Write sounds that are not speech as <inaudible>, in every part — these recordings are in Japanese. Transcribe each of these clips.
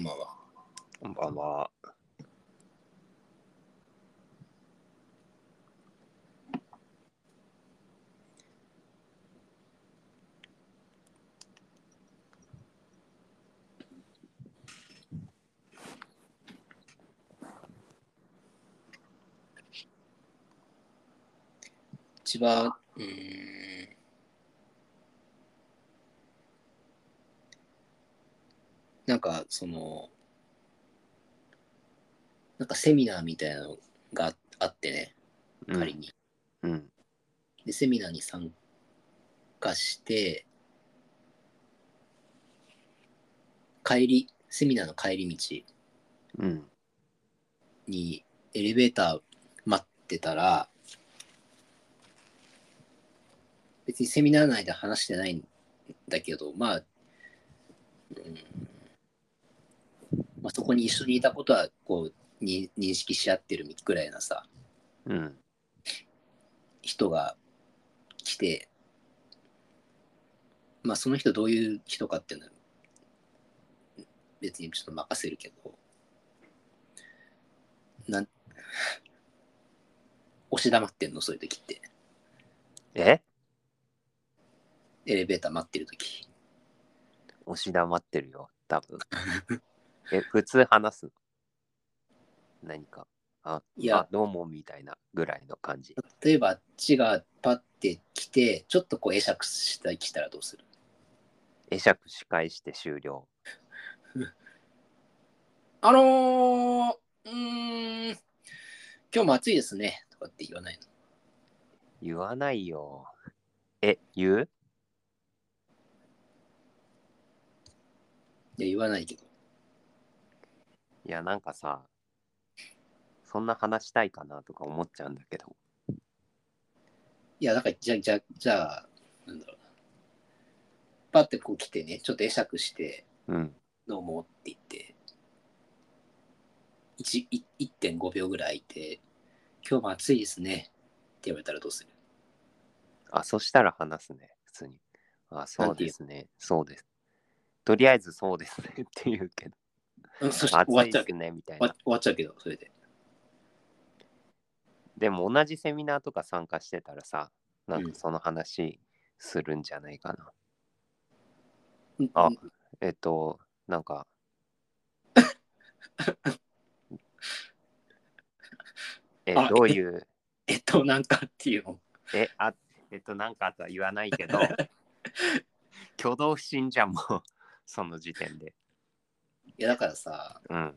こんばんは。こんばんは。千葉、うーん。なんか、その、なんかセミナーみたいなのがあってね、仮に。うん。で、セミナーに参加して、帰り、セミナーの帰り道うん。にエレベーター待ってたら、別にセミナー内で話してないんだけど、まあ、うんまあ、そこに一緒にいたことはこうに認識し合ってるくらいなさ、うん。人が来て、まあその人どういう人かっていうのは別にちょっと任せるけど、なん、押し黙ってんのそういう時って。え？エレベーター待ってる時。押し黙ってるよ、多分。<laughs> え、普通話すの？何か？あ、いやあどうもみたいなぐらいの感じ。例えばあっちがパッて来て、ちょっとこう会釈した来たらどうする？会釈し返して終了。<laughs> あのー、うーん、今日も暑いですね、とかって言わないの？言わないよ。え、言う？いや、言わないけど。いや、なんかさ、そんな話したいかなとか思っちゃうんだけど。いや、だから、じゃあ、じゃあ、じゃあ、なんだろうな。パッてこう来てね、ちょっと会釈して、うん。どうもって言って、1い1.5秒ぐらいいて、今日も暑いですねって言われたらどうする？あ、そしたら話すね、普通に。あ、そうですね。そうです。とりあえずそうですねって言うけど。うん、そして終わっちゃうけど、暑いですね、みたいな終わ。終わっちゃうけど、それで。でも同じセミナーとか参加してたらさ、なんうんかその話するんじゃないかな。うんあうんえっと、なんか。え、あどういう、えっと、なんかっていうの？え、あ、えっと、なんかとは言わないけど、<laughs> 挙動不審じゃん、もう、その時点で。いや、だからさ、うん。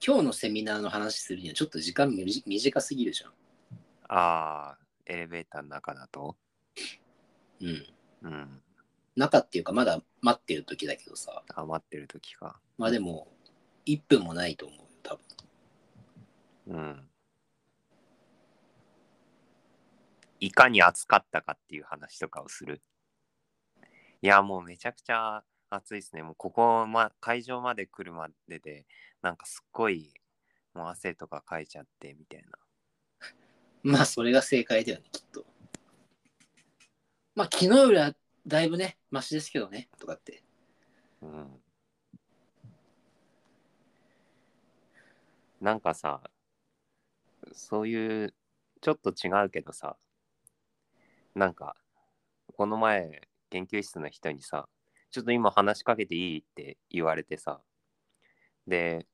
今日のセミナーの話するにはちょっと時間みじ短すぎるじゃん。ああ、エレベーターの中だと？うん。うん。中っていうか、まだ待ってる時だけどさ、あ、待ってる時か。まあでも、1分もないと思うよ、多分。うん。いかに暑かったかっていう話とかをする。いや、もうめちゃくちゃ暑いですね。もうここ、ま、会場まで来るまでで、なんかすっごい、もう汗とかかいちゃってみたいな。<laughs> まあ、それが正解だよね、きっと。まあ、昨日よりはだいぶね、マシですけどね、とかって。うん。なんかさ、そういう、ちょっと違うけどさ、なんか、この前、研究室の人にさ、ちょっと今話しかけていい？って言われてさ、で、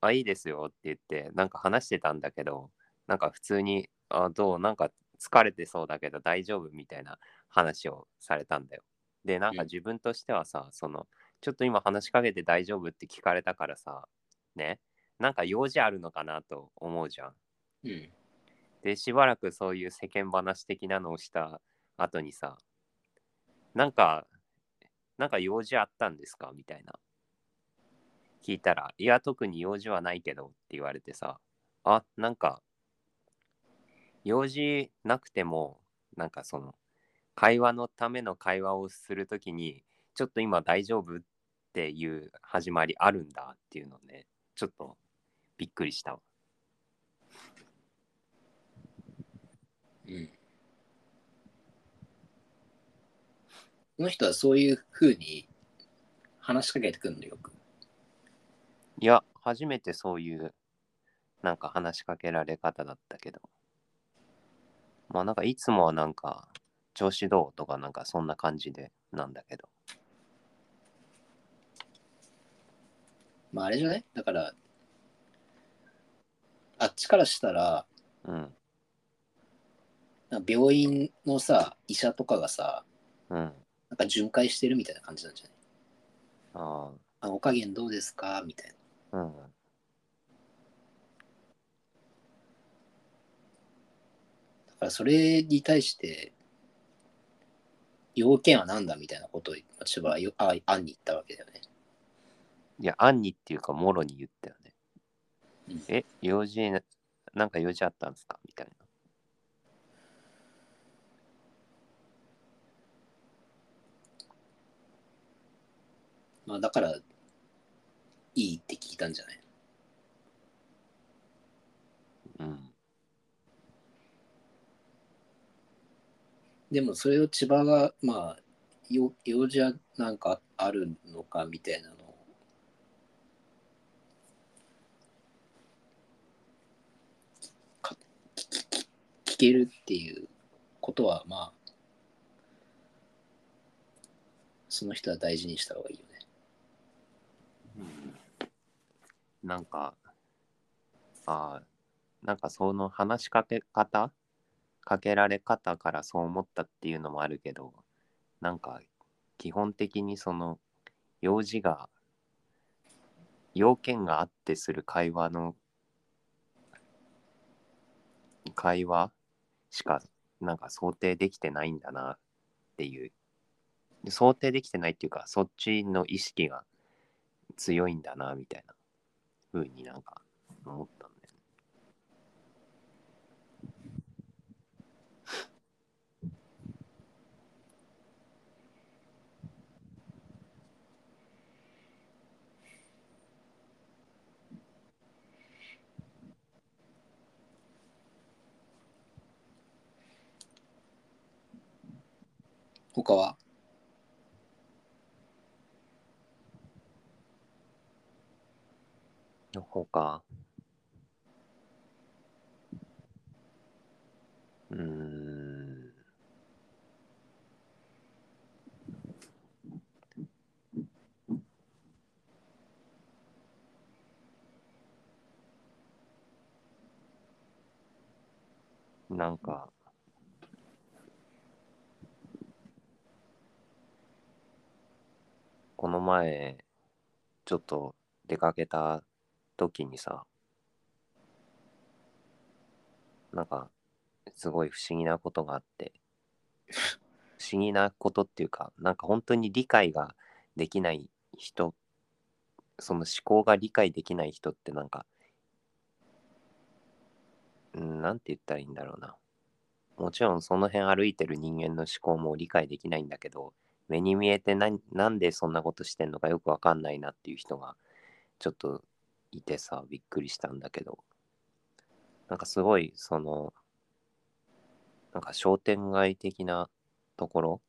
あ、いいですよって言って、なんか話してたんだけど、なんか普通に、あ、どう？なんか疲れてそうだけど大丈夫？みたいな話をされたんだよ。で、なんか自分としてはさ、その、ちょっと今話しかけて大丈夫？って聞かれたからさ、ね、なんか用事あるのかなと思うじゃん。うん。で、しばらくそういう世間話的なのをした後にさ、なんか、なんか用事あったんですか？みたいな。聞いたら、いや、特に用事はないけどって言われてさ、あ、なんか、用事なくても、なんかその、会話のための会話をするときに、ちょっと今大丈夫っていう始まりあるんだっていうのね、ちょっとびっくりしたわ。うん。この人はそういう風に話しかけてくるのよく。いや、初めてそういう、なんか話しかけられ方だったけど。まあなんかいつもはなんか、調子どうとかなんかそんな感じでなんだけど。まああれじゃない？だから、あっちからしたら、うん、なんか病院のさ、医者とかがさ、うん。なんか巡回してるみたいな感じなんじゃない？ああ、お加減どうですか？みたいな。あ、うん。だからそれに対して、要件は何だみたいなことを私はよあ案に言ったわけだよね。いや、暗にっていうか、もろに言ったよね。うんえ、用事な、なんか用事あったんですか？みたいな。まあだから、いいって聞いたんじゃない？うん。でもそれを千葉が、まあ、よ用事はなんかあるのかみたいなのを。聞けるっていうことは、まあ、その人は大事にした方がいいよね。なんか、ああ、なんかその話しかけ方かけられ方からそう思ったっていうのもあるけど、なんか基本的にその用事が、要件があってする会話の会話しかなんか想定できてないんだなっていう。想定できてないっていうか、そっちの意識が強いんだなみたいな風になんか思ったんだよ。他は？他うーん。なんか。この前ちょっと出かけた時にさなんかすごい不思議なことがあって <laughs> 不思議なことっていうかなんか本当に理解ができない人その思考が理解できない人ってなんかうんなんて言ったらいいんだろうな。もちろんその辺歩いてる人間の思考も理解できないんだけど目に見えてななんでそんなことしてんのかよくわかんないなっていう人がちょっといてさびっくりしたんだけど。なんかすごいそのなんか商店街的なところ。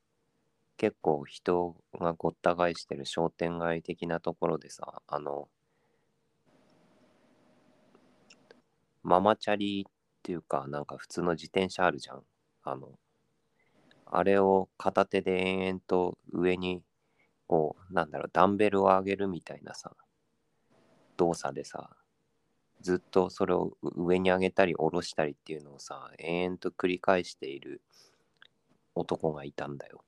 結構人がごった返してる商店街的なところでさあのママチャリっていうかなんか普通の自転車あるじゃん。あのあれを片手で延々と上にこうなんだろうダンベルを上げるみたいなさ動作でさずっとそれを上に上げたり下ろしたりっていうのをさ延々と繰り返している男がいたんだよ。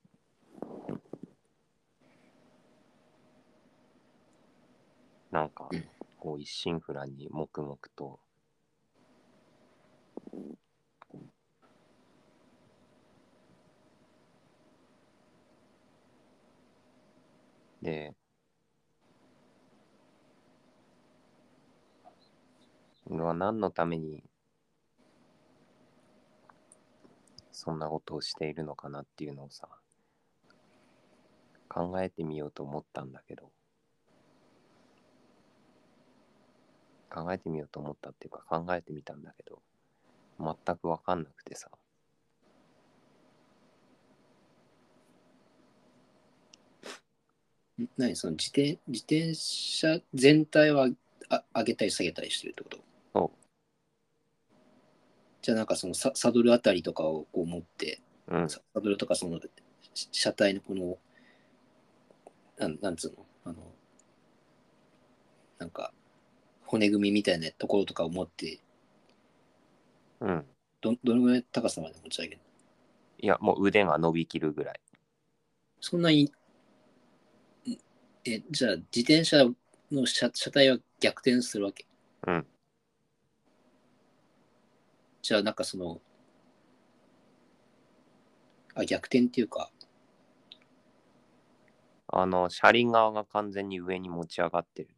なんかうんこう一心不乱に黙々とでは何のためにそんなことをしているのかなっていうのをさ考えてみようと思ったんだけど。考えてみようと思ったっていうか考えてみたんだけど全く分かんなくてさ。ん何その自転自転車全体はあ上げたり下げたりしてるってこと？じゃあなんかそのササドルあたりとかをこう持って、うん。ササドルとかそのし車体のこのなんなんつうの？あのなんか骨組みみたいなところとかを持ってうん。どどのぐらいの高さまで持ち上げるいや、もう腕が伸びきるぐらい。そんなにんえじゃあ自転車の車車体は逆転するわけ？うん。じゃあなんかそのあ逆転っていうかあの、車輪側が完全に上に持ち上がってる。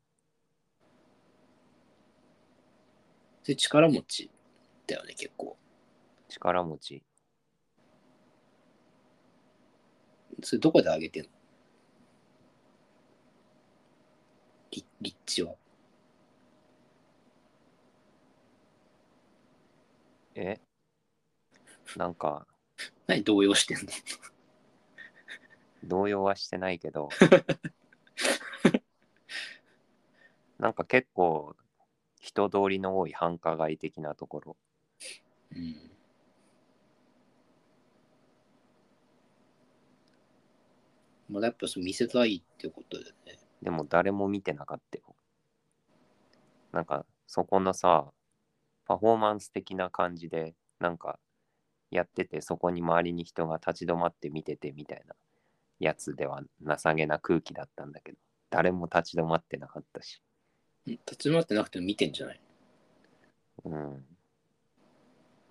それ力持ちだよね結構力持ち。それどこで上げてんの？リ立地はえ？なんか、何動揺してんの？動揺はしてないけど、<laughs> なんか結構、人通りの多い繁華街的なところ。うんまだやっぱ見せたいってことだよね。でも誰も見てなかったよ。なんか、そこのさ、パフォーマンス的な感じで、なんか、やってて、そこに周りに人が立ち止まって見ててみたいなやつでは情けな空気だったんだけど、誰も立ち止まってなかったし。うん立ち止まってなくても見てんじゃない？うん。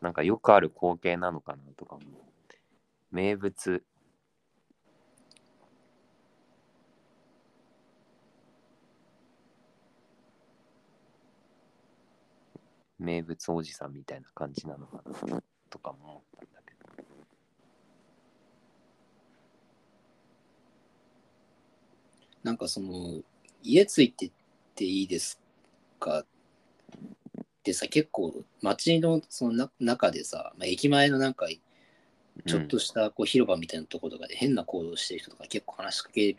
なんかよくある光景なのかなとかも。名物。名物おじさんみたいな感じなのかなとかも思ったんだけど。なんかその、家ついてっていいですかってさ、結構街のそのな中でさ、まあ、駅前のなんかちょっとしたこう広場みたいなところとかで変な行動してる人とか結構話しかけ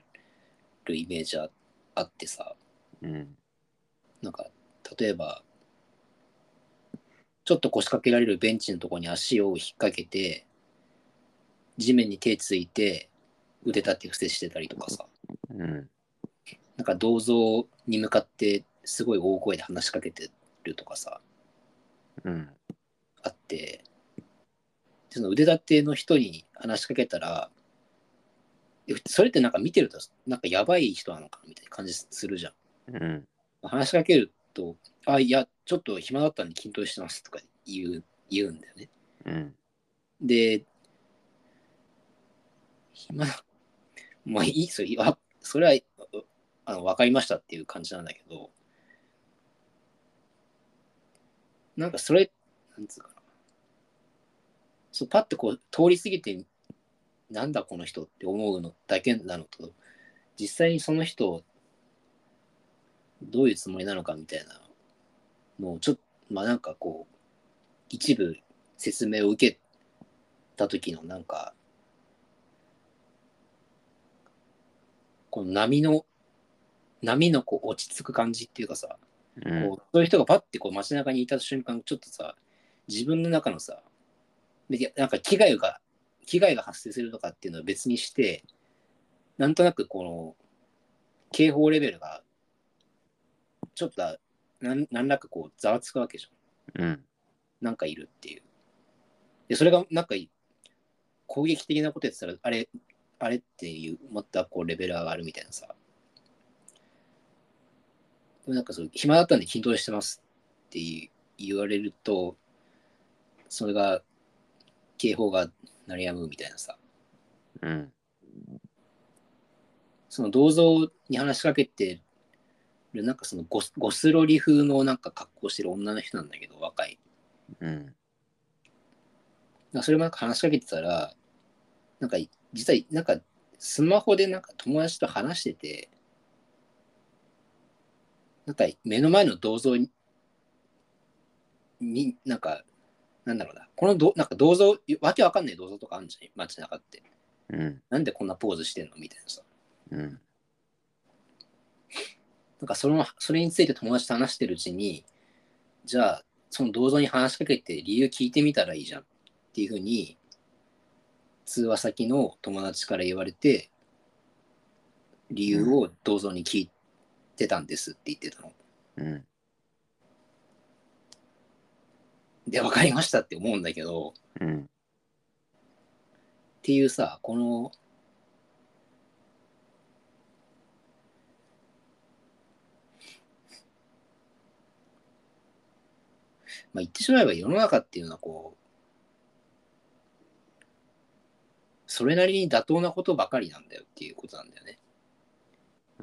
るイメージああってさ、うん。うん。なんか例えば、ちょっと腰掛けられるベンチのところに足を引っ掛けて、地面に手ついて腕立て伏せしてたりとかさ、うん。なんか銅像に向かってすごい大声で話しかけてるとかさ、うん。あって、その腕立ての人に話しかけたら、えそれってなんか見てると、なんかやばい人なのかなみたいな感じするじゃん。うん。話しかけると、あ、いや、ちょっと暇だったんで筋トレしてますとか言う言うんだよね。うん。で、暇だ、<laughs> まあいい、それあそれはあの分かりましたっていう感じなんだけど、なんかそれ、なんつうかな。そうパッてこう通り過ぎて、なんだこの人って思うのだけなのと、実際にその人、どういうつもりなのかみたいなのをちょっと、まあなんかこう、一部説明を受けた時のなんか、この波の、波のこう落ち着く感じっていうかさ、うん。こうそういう人がパッてこう街中にいた瞬間、ちょっとさ、自分の中のさ、でなんか危害が、危害が発生するとかっていうのは別にして、なんとなくこの、警報レベルが、ちょっとなん、なんらかこう、ざわつくわけじゃん。うん。なんかいるっていう。で、それがなんか攻撃的なことやってたら、あれ、あれっていう、またこうレベル上がるみたいなさ。でもなんかそう、暇だったんで筋トレしてますって言われると、それが、警報が鳴りやむみたいなさ。うん。その銅像に話しかけてる、なんかそのゴスゴスロリ風のなんか格好してる女の人なんだけど、若い。うん。それもなんか話しかけてたら、なんか実はなんかスマホでなんか友達と話してて、なんか目の前の銅像に、になんか、なんだろうな、このどなんか銅像、わけわかんない銅像とかあるんじゃん、街中って。うん。なんでこんなポーズしてんの？みたいなさ。うん。なんかそのそれについて友達と話してるうちにじゃあその銅像に話しかけて理由聞いてみたらいいじゃんっていうふうに通話先の友達から言われて理由を銅像に聞いてたんですって言ってたの。うん。で分かりましたって思うんだけどうん。っていうさこのまあ言ってしまえば世の中っていうのはこうそれなりに妥当なことばかりなんだよっていうことなんだよね。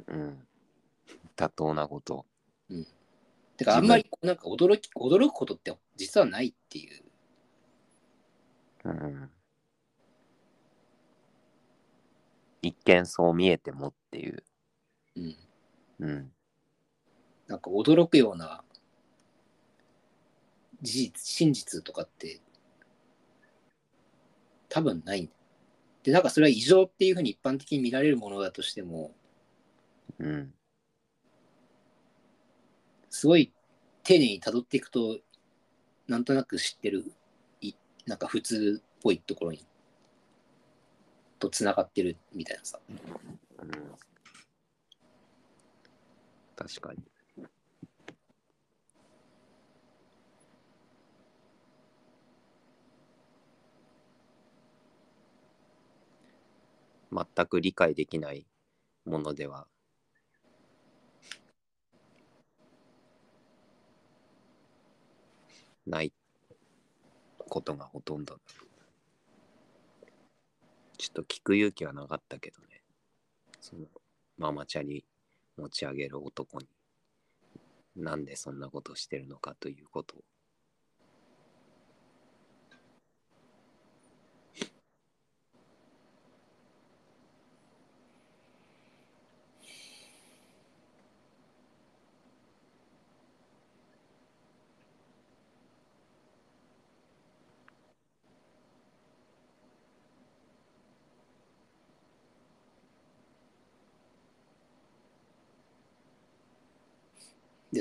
うん。妥当なこと。てかあんまりこうなんか驚き驚くことって実はないっていう。うん。一見そう見えてもっていう。うん、うん。なんか驚くような事実真実とかって多分ないんでなんかそれは異常っていうふうに一般的に見られるものだとしてもうん。すごい丁寧に辿っていくとなんとなく知ってるいなんか普通っぽいところにとつながってるみたいなさうん、確かに。全く理解できないものでは。ないことがほとんど。ちょっと聞く勇気はなかったけどね。そのママチャリ持ち上げる男に。なんでそんなことしてるのかということを。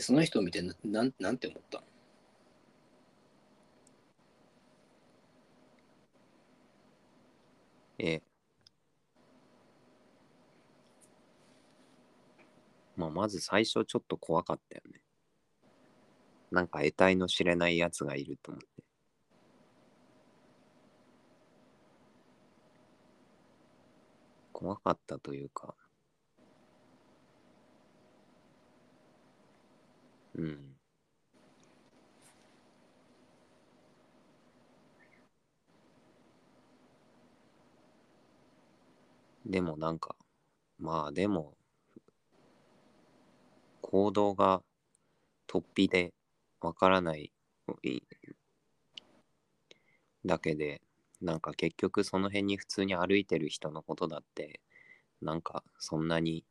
その人を見てななんなんて思った？ええまあ、まず最初ちょっと怖かったよね。なんか得体の知れないやつがいると思って。怖かったというか。うん。でもなんか、まあでも、行動が突飛でわからないいだけで、なんか結局その辺に普通に歩いてる人のことだって、なんかそんなに、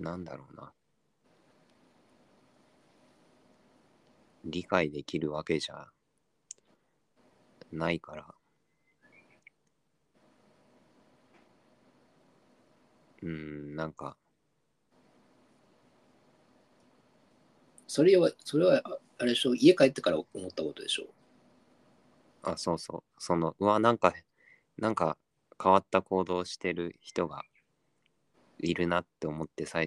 なんだろうな。理解できるわけじゃないから、うん、なんか、それはそれはああれでしょ？家帰ってから思ったことでしょ？あ、そうそう、その、うわ、なんか、なんか変わった行動してる人がいるなって思ってさ、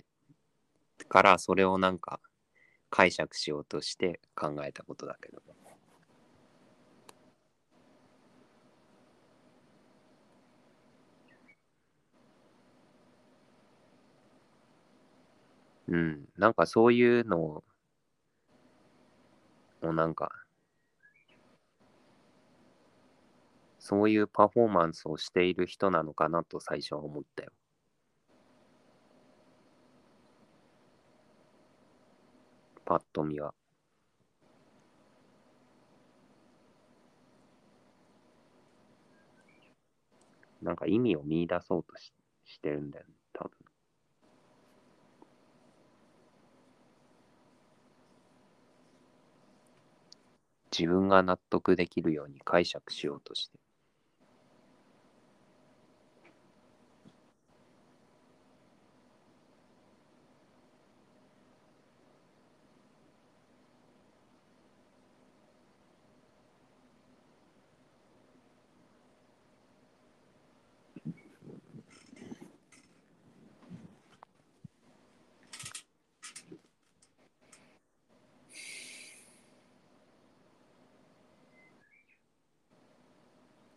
から、それをなんか解釈しようとして考えたことだけど。うん、なんかそういうのを、をなんか、そういうパフォーマンスをしている人なのかなと最初は思ったよ。パッと見は。なんか意味を見出そうとししてるんだよね、多分。自分が納得できるように解釈しようとして。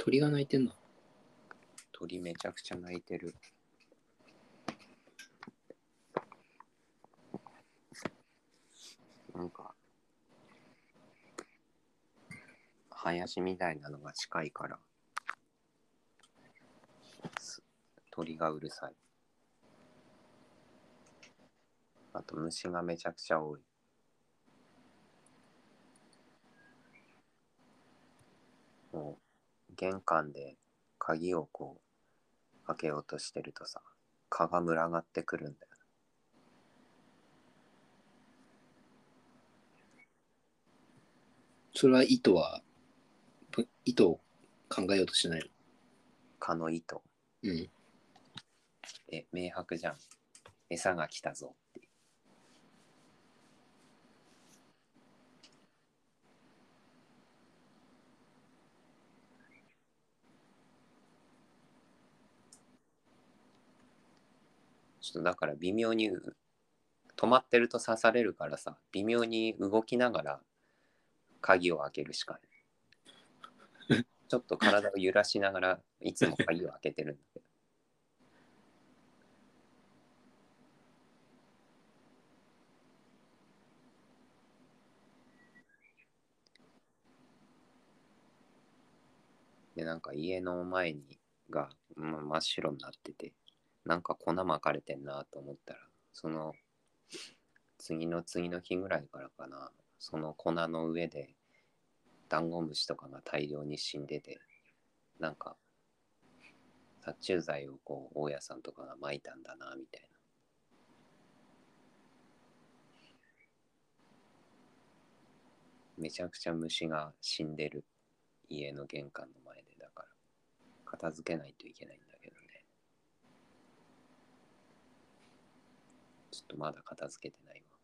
鳥が鳴いてんの鳥めちゃくちゃ鳴いてる。なんか、林みたいなのが近いから、す鳥がうるさい。あと虫がめちゃくちゃ多い。もう玄関で鍵をこう開けようとしてるとさ蚊が群がってくるんだよそれは糸は、ぶ糸を考えようとしないの？蚊の糸うん。え明白じゃん。餌が来たぞってちょっとだから微妙にう止まってると刺されるからさ微妙に動きながら鍵を開けるしかない。<laughs> ちょっと体を揺らしながらいつも鍵を開けてるんだけど。でなんか家の前にが、ま、真っ白になっててなんか粉まかれてんなと思ったらその次の次の日ぐらいからかなその粉の上でダンゴムシとかが大量に死んでてなんか殺虫剤をこう大家さんとかが撒いたんだなみたいな。めちゃくちゃ虫が死んでる家の玄関の前でだから片付けないといけないんだけどねちょっとまだ片付けてないわ。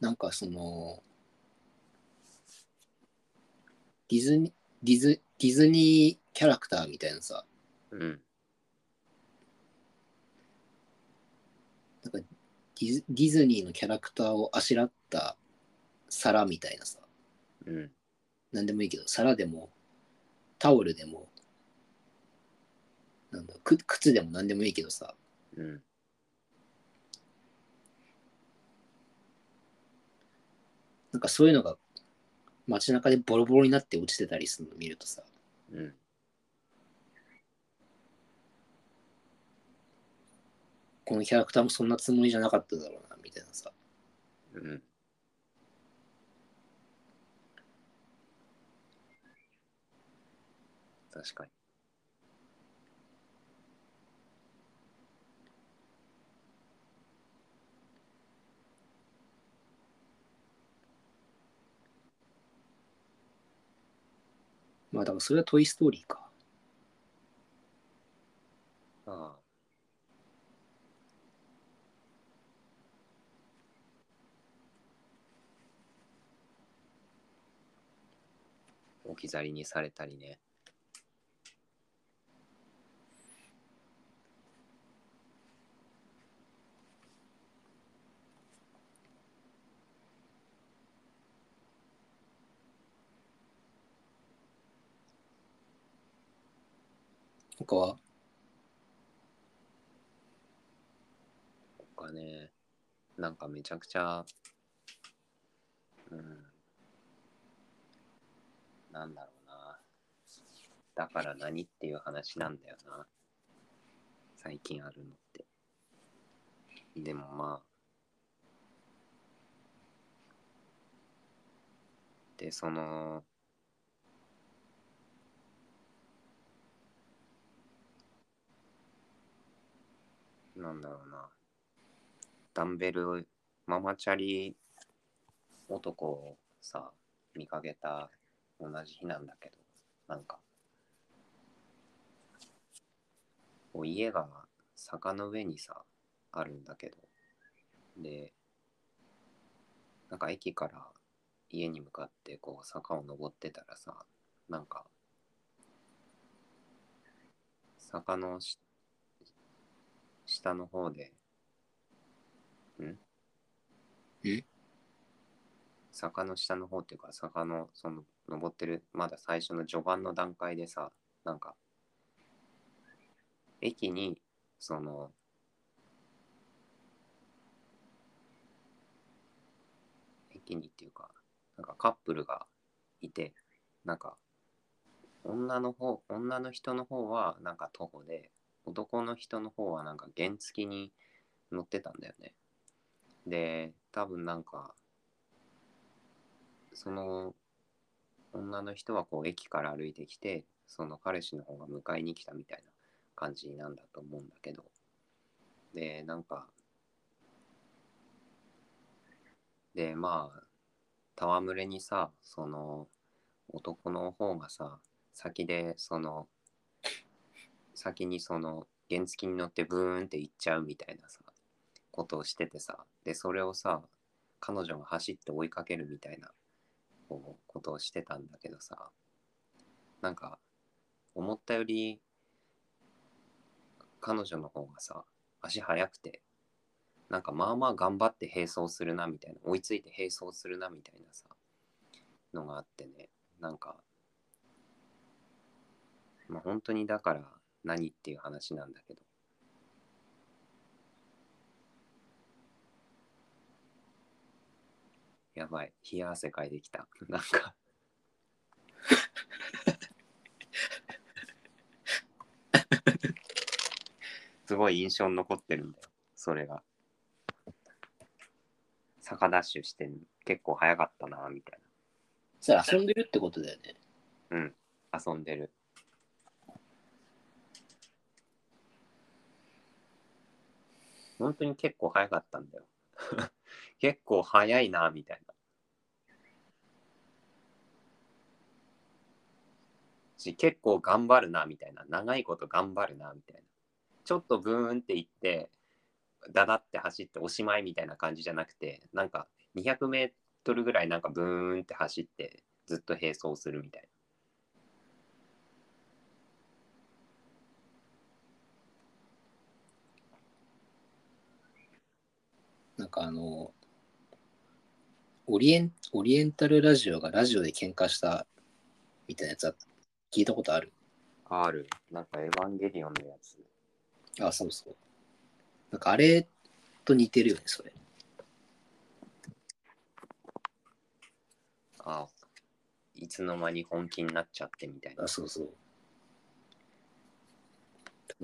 なんかその、ディズニー、ディズディズニーキャラクターみたいなさ、うん。なんかディズディズニーのキャラクターをあしらった皿みたいなさ、うん。なんでもいいけど、皿でも、タオルでも、なんだく靴でもなんでもいいけどさ、うん。なんかそういうのが街中でボロボロになって落ちてたりするの見るとさ、うんこのキャラクターもそんなつもりじゃなかっただろうな、みたいなさ。うん確かにまあだからそれはトイ・ストーリーか。ああ置き去りにされたりね。他は？他ね。なんかめちゃくちゃうんなんだろうな。だから何っていう話なんだよな。最近あるのって。でもまあ。でその。なんだろうな。ダンベルママチャリ男をさ見かけた同じ日なんだけどなんか。こう家が坂の上にさあるんだけど。でなんか駅から家に向かってこう坂を登ってたらさ、なんか、坂のし下の方で、ん？ん坂の下の方っていうか、坂のその登ってる、まだ最初の序盤の段階でさ、なんか、駅に、その、駅にっていうか、なんかカップルがいて、なんか、女の方、女の人の方はなんか徒歩で、男の人の方はなんか原付に乗ってたんだよね。で、多分なんか、その女の人はこう駅から歩いてきて、その彼氏の方が迎えに来たみたいな感じなんだと思うんだけど、で、なんか、で、まあ、戯れにさ、その男の方がさ、先でその、先にその原付に乗ってブーンって行っちゃうみたいなさ、ことをしててさ、で、それをさ、彼女が走って追いかけるみたいなこうことをしてたんだけどさ、なんか、思ったより、彼女の方がさ、足速くて、なんかまあまあ頑張って並走するなみたいな、追いついて並走するなみたいなさ、のがあってね、なんか、まあ本当にだから何っていう話なんだけど、やばい、冷や汗かいてきた。<laughs> なんかすごい印象に残ってるんだよ、それが。坂ダッシュして結構早かったな、みたいそれ遊んでるってことだよね。な。うん、遊んでる。本当に結構早かったんだよ。<laughs> 結構早いな、みたいし、結構頑張るな、みたいな。長いこと頑張るな、みたいな。ちょっとブーンって行って、ダダって走っておしまいみたいな感じじゃなくて、なんか200メートルぐらいなんかブーンって走って、ずっと並走するみたいななんかあの、オリエンオリエンタルラジオがラジオで喧嘩したみたいなやつは聞いたことあるな。ある。なんかエヴァンゲリオンのやつ。あ、そうそう。なんかあれと似てるよね、それ。あいつの間に本気になっちゃってみたいなあ、。そうそう。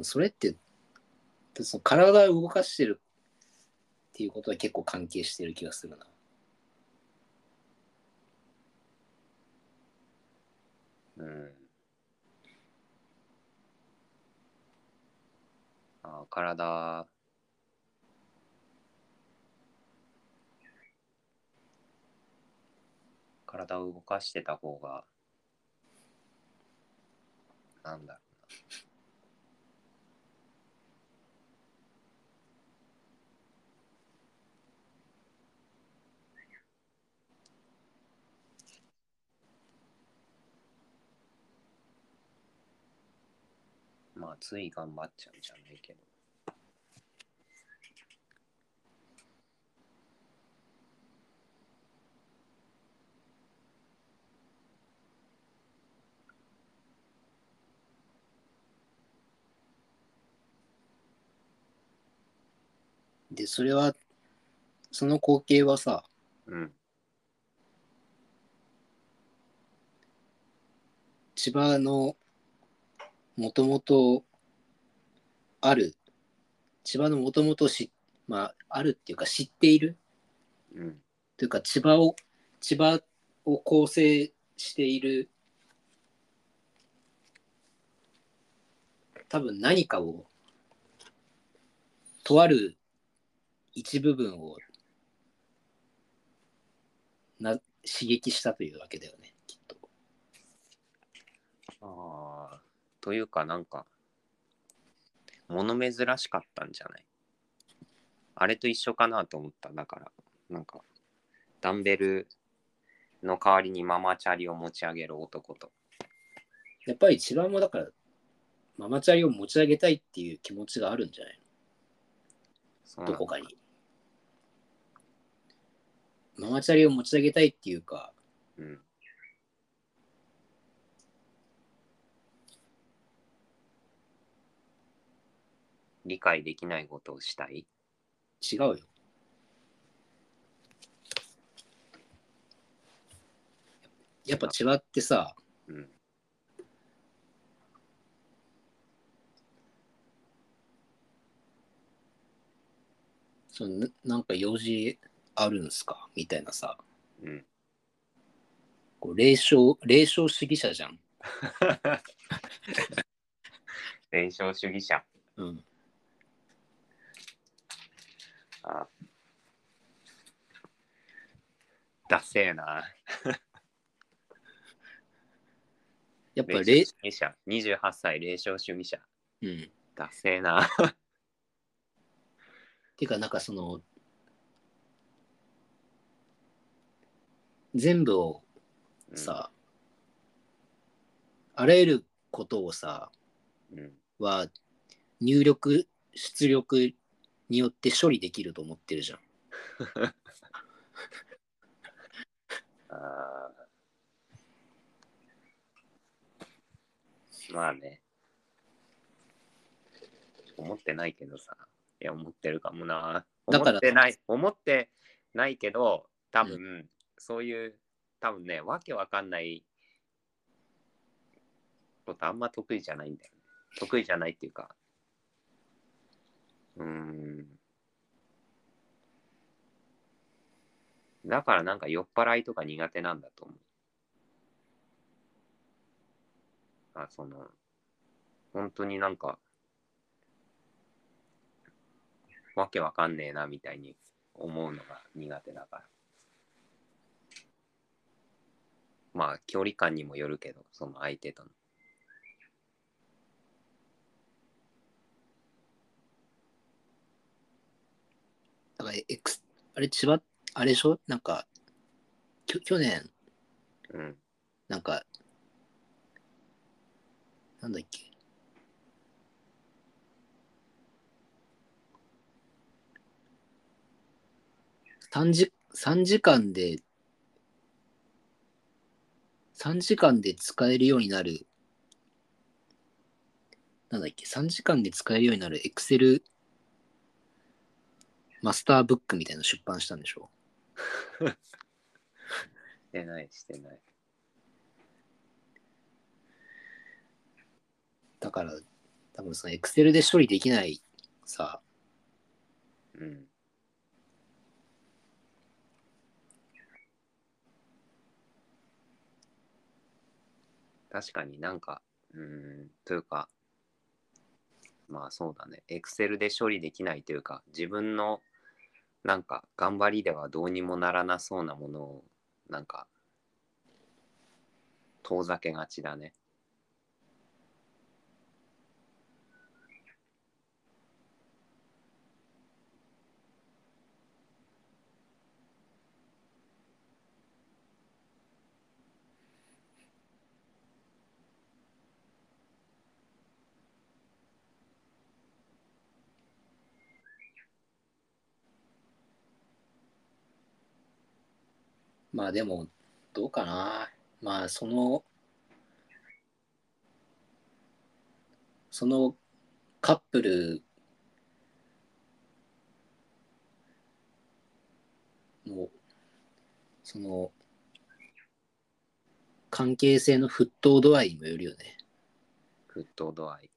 それって、その体を動かしてるっていうことは結構関係してる気がするな。うん。あ体、体を動かしてた方が、なんだろうな。まあ、つい頑張っちゃうんじゃないけど。で、それは、その光景はさ、うん。千葉のもともとある、千葉のもともとし、まあ、あるっていうか知っている？うん。というか千葉を、千葉を構成している多分何かをとある一部分をな刺激したというわけだよねきっと。ああ、というかなんか、物珍しかったんじゃない？あれと一緒かなと思った。だから、なんか、ダンベルの代わりにママチャリを持ち上げる男と。やっぱり千葉もだから、ママチャリを持ち上げたいっていう気持ちがあるんじゃないの？どこかに。ママチャリを持ち上げたいっていうか、うん。理解できないことをしたい？違うよ。やっぱ千葉ってさ、うん。そのななんか用事あるんすか？みたいなさ、うん。こう霊障霊障主義者じゃん。<laughs> 伝承主義者。うん。あダセえな。<laughs> やっぱ霊霊障、主義者。28歳霊障主義者。うん。ダセえな。てかなんかその、全部をさ、あらゆることをさ、うん。うん。は入力、出力によって処理できると思ってるじゃん。<laughs> あーまあね。思ってないけどさ。いや、思ってるかもな。だから思ってない、思ってないけど、多分、そういう、多分ね、わけわかんないことあんま得意じゃないんだよね。得意じゃないっていうか。うん。だからなんか酔っ払いとか苦手なんだと思う。あ、その、本当になんか、わけわかんねえなみたいに思うのが苦手だから。まあ、距離感にもよるけど、その相手との。だから、エクス、あれ、千葉、あれでしょ？なんか、きょ去年、うん。なんか、なんだっけ？3時、3時間で、3時間で使えるようになる、なんだっけ、3時間で使えるようになる。Excel マスターブックみたいなの出版したんでしょ？<laughs> してない、してない。だから、多分その Excel で処理できないさ、うん。確かになんか、うん、というか、まあそうだね、エクセルで処理できないというか、自分のなんか頑張りではどうにもならなそうなものを、なんか、遠ざけがちだね。まあでも、どうかな。まあその、そのカップルの、その、関係性の沸騰度合いにもよるよね。沸騰度合い。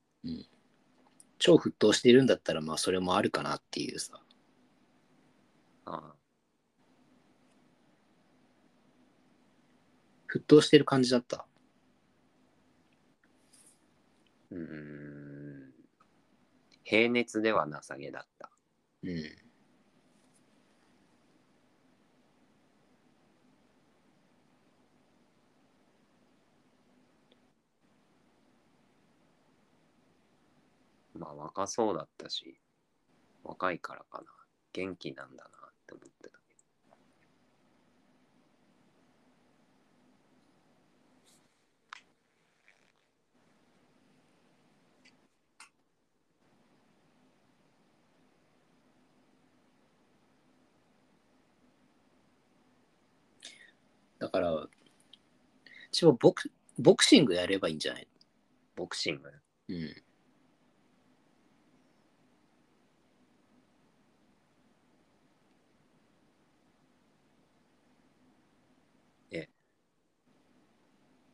超沸騰してるんだったら、まあそれもあるかなっていうさ。ああ沸騰してる感じだった。うん。平熱ではなさげだった。うん。まあ若そうだったし、若いからかな。元気なんだなって思ってただから、一応ボクボクシングやればいいんじゃない？ボクシング？うん。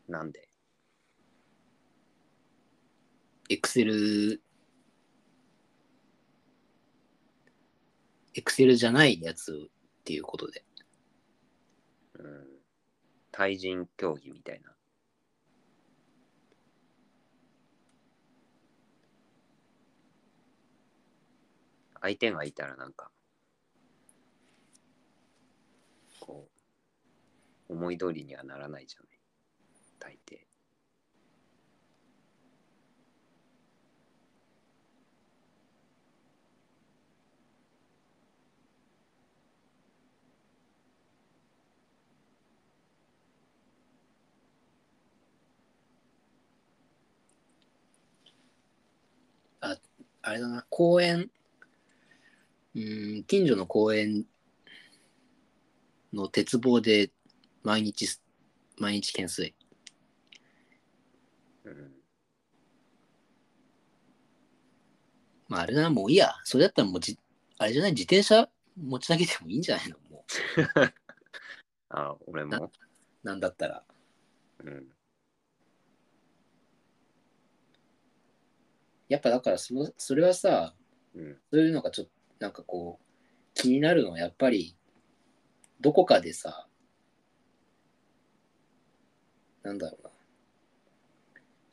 なんで？エクセル、エクセルじゃないやつっていうことで。うん。対人競技みたいな。相手がいたらなんか、こう、思い通りにはならないじゃない。大抵。あれだな、公園、うん、近所の公園の鉄棒で毎日す、毎日懸垂。うん。まああれだな、もういいや。それだったらもうじ、あれじゃない、自転車持ち上げてもいいんじゃないの？も <laughs> あ、俺も。う、なんだったら。うん。やっぱだからその、それはさ、うん。そういうのがちょっと、なんかこう、気になるのはやっぱり、どこかでさ、なんだろうな。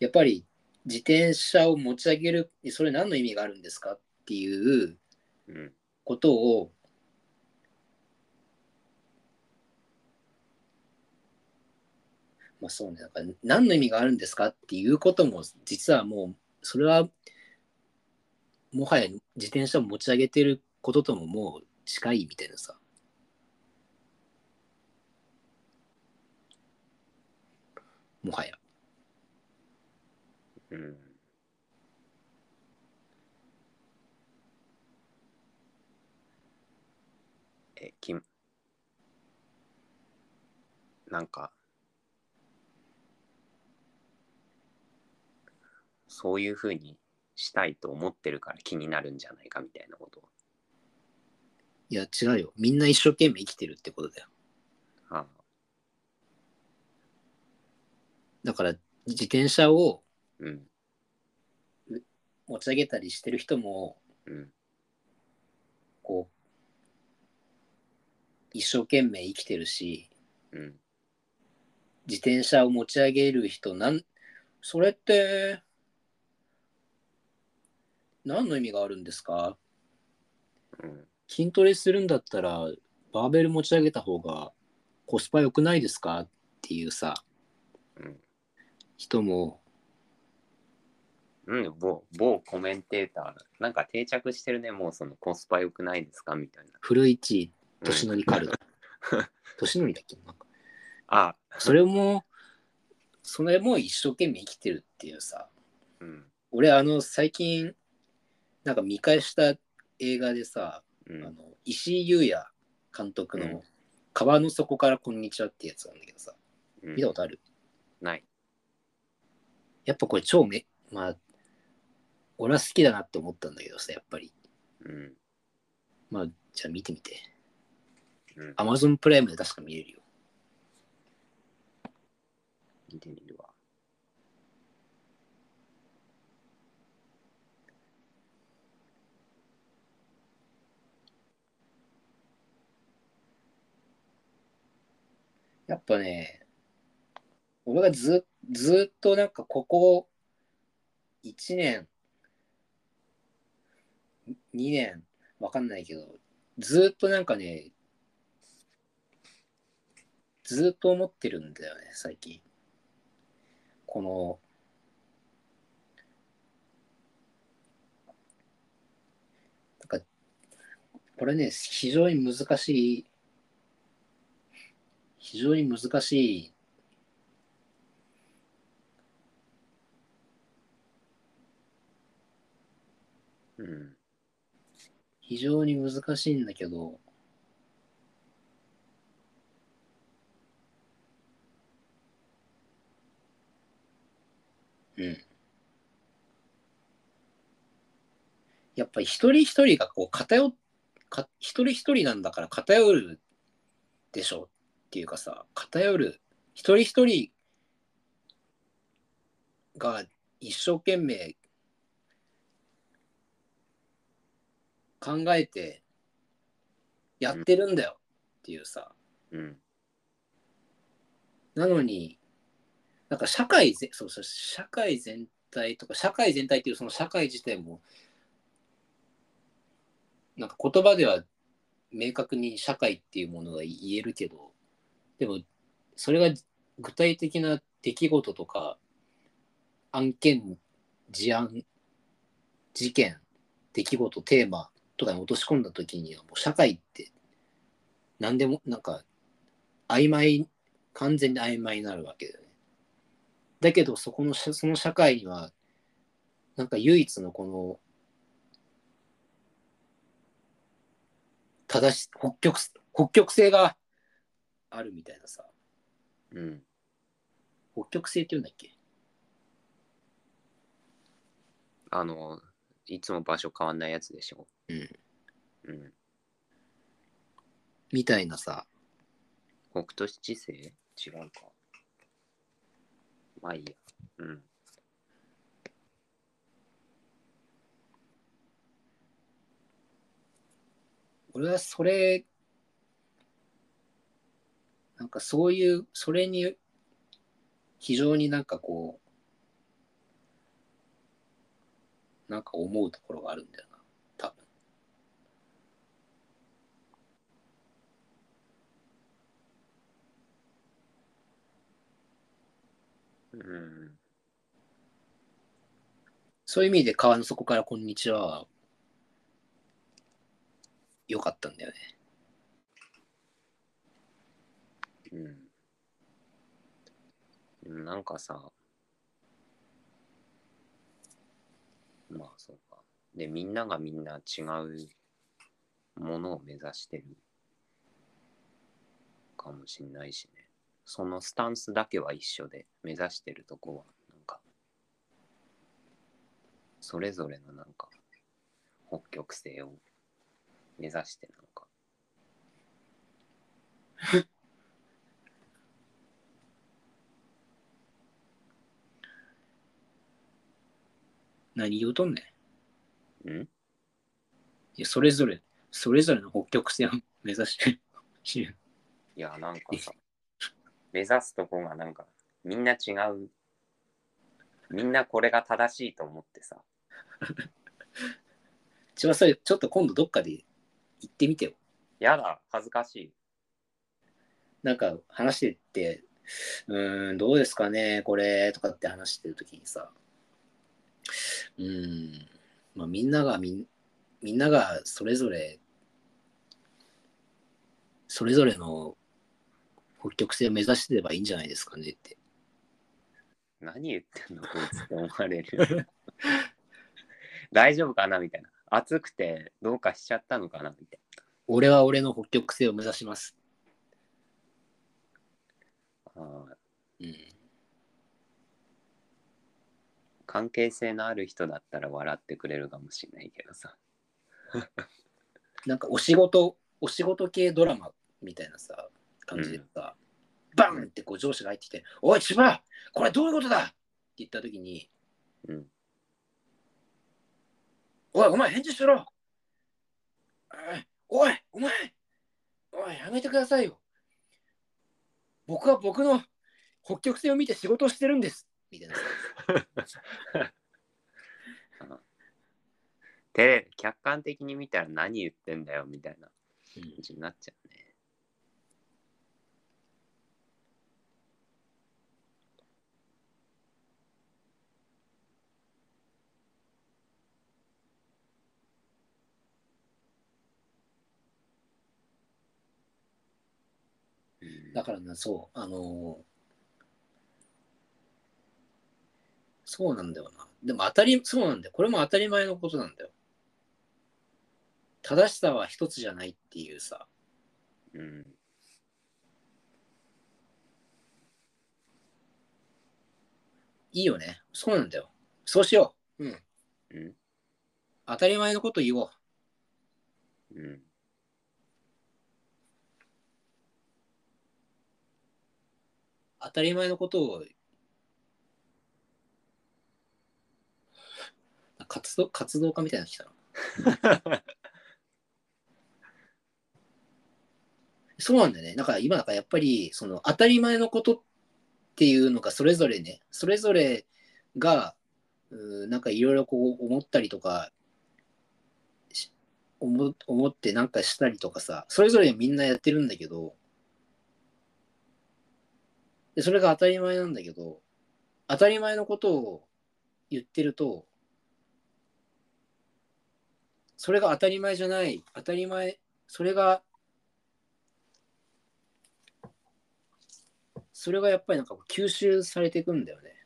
やっぱり自転車を持ち上げる、それ何の意味があるんですかっていううん。ことを、まあそうね、だから何の意味があるんですかっていうことも、実はもう、それは、もはや自転車を持ち上げてることとももう近いみたいなさ。もはや。うん。え、きん、なんか、そういうふうにしたいと思ってるから気になるんじゃないかみたいなこと。いや、違うよ。みんな一生懸命生きてるってことだよ。あだから、自転車をうん、持ち上げたりしてる人も、うん、こう、一生懸命生きてるし、うん。自転車を持ち上げる人、なん、それって、何の意味があるんですか？うん、筋トレするんだったら、バーベル持ち上げた方がコスパ良くないですか？っていうさ、うん。人も、うん、某、某コメンテーター、なんか定着してるね、もうそのコスパ良くないですか？みたいな。古市うん年乗りカルド。年乗りだっけ？なんか。あ、それも、それも一生懸命生きてるっていうさ、うん、俺あの最近なんか見返した映画でさ、うん、あの石井優也監督うんの「川の底からこんにちは」ってやつなんだけどさうん。見たことある？ない。やっぱこれ超めまあ俺は好きだなって思ったんだけどさやっぱり。うん、まあじゃあ見てみて。うん、Amazon プライムで確か見れるよ。見てみるわ。やっぱね俺がずずっとなんかここ1年2年わかんないけどずっとなんかねずっと思ってるんだよね最近。このなんかこれね非常に難しい非常に難しい。うん。非常に難しいんだけど、うん。やっぱり一人一人がこう偏っ、か一人一人なんだから偏るでしょうっていうかさ偏る一人一人が一生懸命考えてやってるんだよっていうさ、うん。なのに、なんか社会ぜ、そうそう、社会全体とか、社会全体っていうその社会自体も、なんか言葉では明確に社会っていうものが言えるけど、でも、それが具体的な出来事とか、案件、事案、事件、出来事、テーマとかに落とし込んだ時には、もう社会って、何でも、なんか、曖昧完全に曖昧になるわけだよね。だけどそこのその社会にはなんか唯一のこの正し北極北極性があるみたいなさうん。北極性って言うんだっけ？あの、いつも場所変わんないやつでしょ？うんうん。みたいなさ北斗七星？違うか。まあいいや。うん。俺はそれなんかそういうそれに非常になんかこうなんか思うところがあるんだよな多分うん。そういう意味で川の底からこんにちはは良かったんだよねうん。なんかさ、まあそうか。で、みんながみんな違うものを目指してるかもしんないしね。そのスタンスだけは一緒で、目指してるとこは、なんか、それぞれのなんか、北極星を目指してなんか、何言うとんねんん？いやそれぞれそれぞれの北極星を <laughs> 目指してるいや、なんかさ、目指すとこがなんか、みんな違う。みんなこれが正しいと思ってさ。<laughs> ちはそれちょっと今度どっかで行ってみてよやだ、恥ずかしい。なんか話してって、うーん、どうですかね、これとかって話してるときにさ、うーん、まあみんながみん、みんながそれぞれ、それぞれの北極星を目指してればいいんじゃないですかねって。何言ってんのこいつって思われる。<laughs> 大丈夫かなみたいな。暑くてどうかしちゃったのかなみたい俺は俺の北極星を目指します。な。あーうん、関係性のある人だったら笑ってくれるかもしれないけどさ。なんかお仕事、お仕事系ドラマみたいなさ、感じでさ、バンってこう上司が入ってきて、おい、千葉、これどういうことだって言ったときに、うん。おい、お前返事しろおい、お前おい、やめてくださいよ僕は僕の北極星を見て仕事をしてるんですみたいなさ。<laughs> テレ客観的に見たら何言ってんだよみたいなうん感じになっちゃうね。うんだからな、そう、あのーそうなんだよな。でも当たり、そうなんだよ。これも当たり前のことなんだよ。正しさは一つじゃないっていうさ、うん。いいいよね。そうなんだよ。そうしよう。うん。うん。当たり前のこと言おう。うん。当たり前のことを活動活動家みたいになってきたな。<laughs> そうなんだよね。だから今だからやっぱりその当たり前のことっていうのがそれぞれね、それぞれがうーなんかいろいろこう思ったりとかし思思ってなんかしたりとかさ、それぞれみんなやってるんだけど、でそれが当たり前なんだけど、当たり前のことを言ってると、それが当たり前じゃない、当たり前、それが、それがやっぱりなんか吸収されていくんだよね。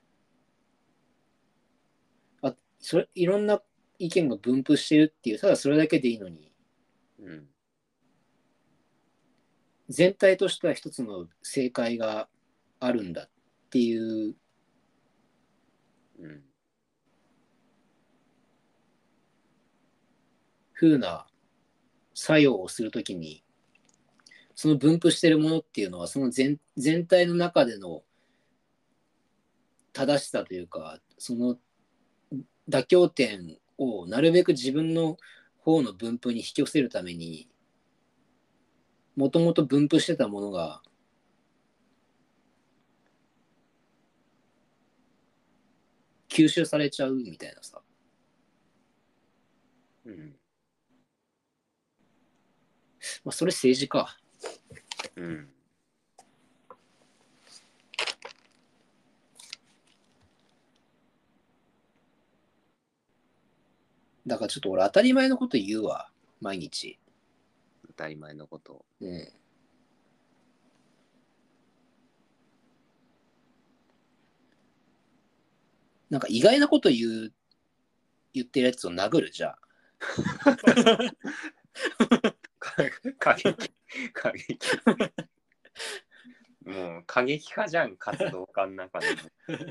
あそれいろんな意見が分布してるっていう、ただそれだけでいいのに、うん。全体としては一つの正解があるんだっていううん。風な作用をするときに、その分布してるものっていうのは、その全全体の中での正しさというか、その妥協点をなるべく自分の方の分布に引き寄せるために、もともと分布してたものが、吸収されちゃうみたいなさ。うん。まあ、それ政治か。うん。だからちょっと俺当たり前のこと言うわ、毎日。当たり前のことを。うん。なんか意外なこと言う、言ってるやつを殴るじゃあ。<laughs> <laughs> 過激。過激。もう過激派じゃん、活動家の中でも。<laughs>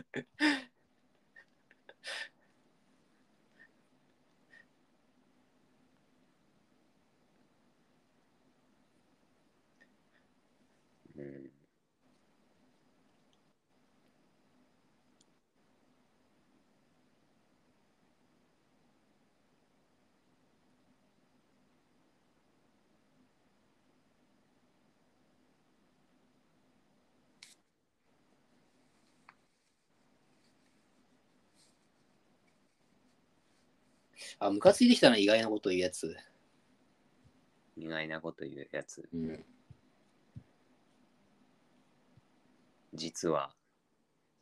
あ、ムカついてきたな、意外なこと言うやつ。意外なこと言うやつ。うん。実は、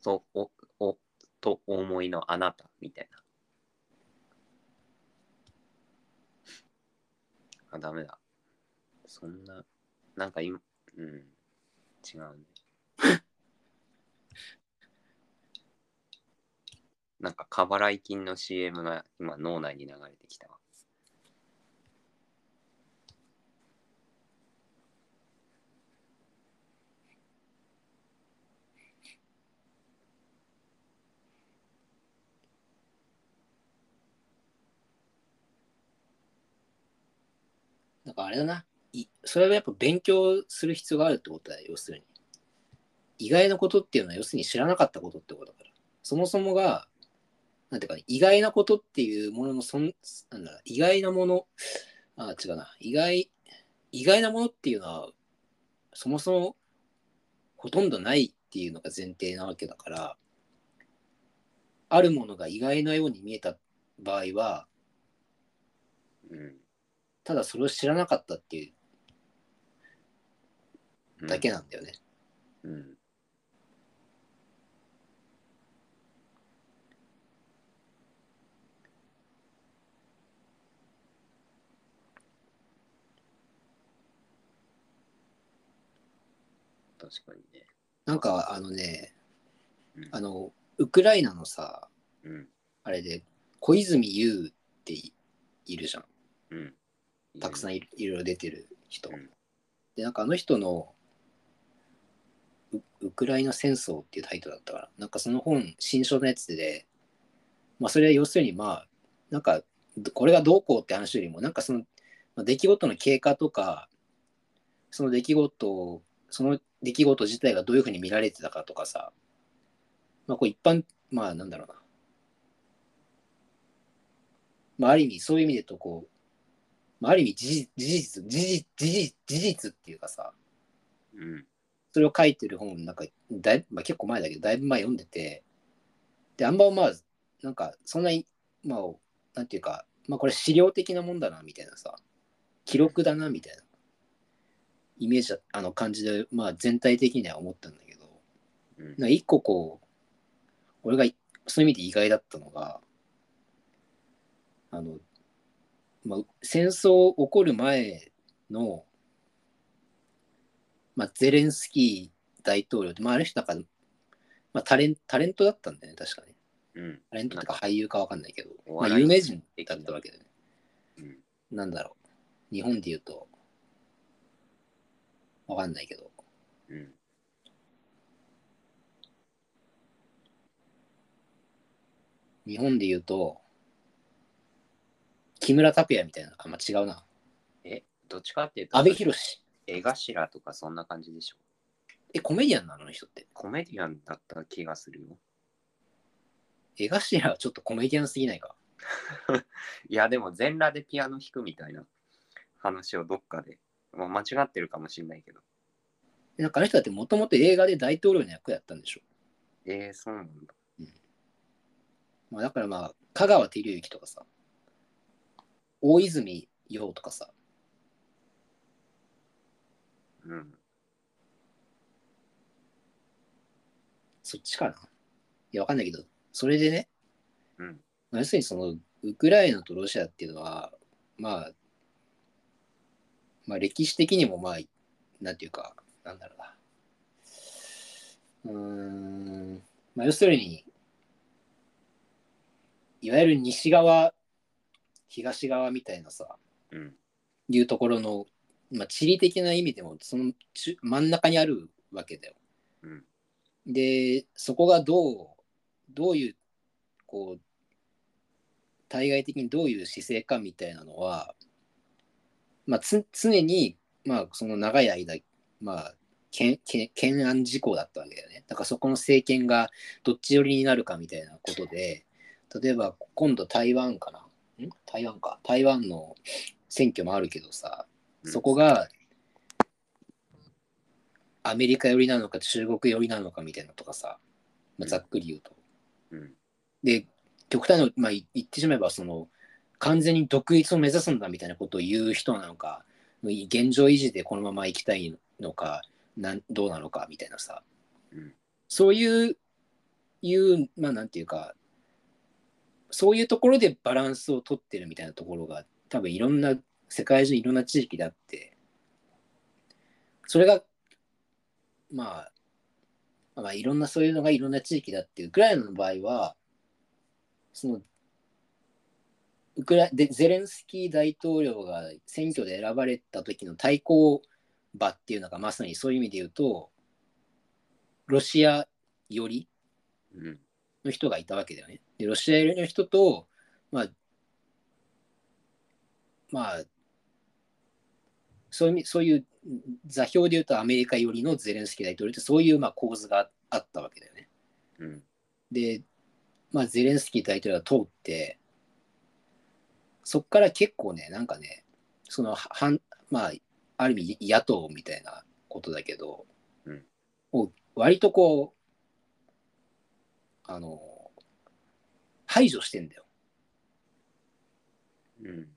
そう、お、お、とお思いのあなた、みたいな。あ、ダメだ。そんな、なんか今、うん、違うね。なんか、過払い金の CM が今脳内に流れてきたわ。なんかあれだな。いそれはやっぱ勉強する必要があるってことだよ、要するに。意外なことっていうのは要するに知らなかったことってことだから。そもそもが、なんていうか、ね、意外なことっていうもののそん、なんだ、意外なもの、あ、違うな。意外、意外なものっていうのは、そもそもほとんどないっていうのが前提なわけだから、あるものが意外なように見えた場合は、うん。ただそれを知らなかったっていううんだけなんだよね。うん。確かにね。なんかあのね、うんあの、ウクライナのさ、うん。あれで、小泉優っていいるじゃん。うん。たくさんいるいろいろ出てる人。うんで、なんかあの人の、うウクライナ戦争っていうタイトルだったから、なんかその本、新書のやつで、まあそれは要するにまあ、なんか、これがどうこうって話よりも、なんかその、まあ、出来事の経過とか、その出来事を、その出来事自体がどういうふうに見られてたかとかさ、まあこう一般、まあなんだろうな。まあある意味、そういう意味でとこう、まあ、ある意味事実、事実、事実、事実、事実っていうかさ、うん。それを書いてる本、なんかだい、まあ、結構前だけど、だいぶ前読んでて、で、あんままあ、なんか、そんなに、まあ、なんていうか、まあ、これ資料的なもんだな、みたいなさ、記録だな、みたいな、イメージ、あの感じで、まあ、全体的には思ったんだけど、うん一個こう、俺がそういう意味で意外だったのが、あの、まあ、戦争起こる前の、まあ、ゼレンスキー大統領って、まあ、あれ人なんか、まあ、タレンタレントだったんだよね、確かに。うん。タレントとか俳優かわかんないけど、まあ、有名人だったわけだよね。うん。なんだろう。日本で言うと、わかんないけど、うん。日本で言うと、木村拓哉みたいな、あ、まあ、違うな。え、どっちかっていうと、阿部寛。絵頭とかそんな感じでしょ？え、コメディアンなの？あの人って。コメディアンだった気がするよ。絵頭はちょっとコメディアンすぎないか？<laughs> いや、でも全裸でピアノ弾くみたいな話をどっかで、まあ、間違ってるかもしれないけど。なんかあの人だってもともと映画で大統領の役やったんでしょ？えー、そうなんだ。まあ、だからまあ、香川照之とかさ、大泉洋とかさ、うん。そっちかな。いや、わかんないけど、それでね、うん。まあ要するにその、ウクライナとロシアっていうのは、まあ、まあ歴史的にもまあ、なんていうか、なんだろうな。うーん、まあ要するに、いわゆる西側、東側みたいなさ、うん。いうところの、まあ、地理的な意味でもその中真ん中にあるわけだよ。うん。でそこがどうどういうこう対外的にどういう姿勢かみたいなのは、まあ、つ常に、まあ、その長い間、まあ、懸懸懸案事項だったわけだよね。だからそこの政権がどっち寄りになるかみたいなことで例えば今度台湾かな？ん？台湾か台湾の選挙もあるけどさそこがアメリカ寄りなのか中国寄りなのかみたいなのとかさ、まあ、ざっくり言うと。うん。で、極端に、まあ、言ってしまえば、その、完全に独立を目指すんだみたいなことを言う人なのか、現状維持でこのまま行きたいのか、なんどうなのかみたいなさ、うん。そういう、いう、まあなんていうか、そういうところでバランスをとってるみたいなところが、多分いろんな、世界中いろんな地域であって、それが、まあ、まあ、いろんなそういうのがいろんな地域だって、ウクライナの場合は、その、ウクライでゼレンスキー大統領が選挙で選ばれた時の対抗馬っていうのがまさにそういう意味で言うと、ロシア寄りうん。の人がいたわけだよね。で、ロシア寄りの人と、まあ、まあ、そういうそういう座標で言うとアメリカ寄りのゼレンスキー大統領ってそういうまあ構図があったわけだよね。うん。で、まあ、ゼレンスキー大統領が通って、そこから結構ね、なんかね、その、はんまあ、ある意味野党みたいなことだけど、うんもう割とこう、あの、排除してんだよ。うん。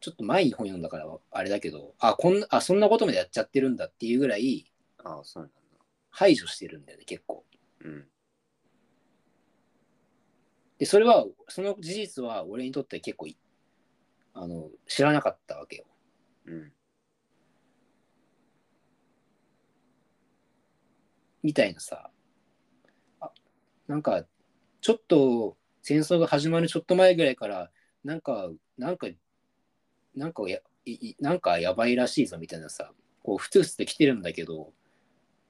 ちょっと前に本読んだからあれだけど、あ、こんな、あ、そんなことまでやっちゃってるんだっていうぐらいああ、そうなんだ。排除してるんだよね、結構。うん。で、それは、その事実は俺にとって結構いあの知らなかったわけよ。うん。みたいなさ、あなんか、ちょっと戦争が始まるちょっと前ぐらいから、なんか、なんか、なんかや、なんかやばいらしいぞみたいなさ、こう、ふつふつって来てるんだけど、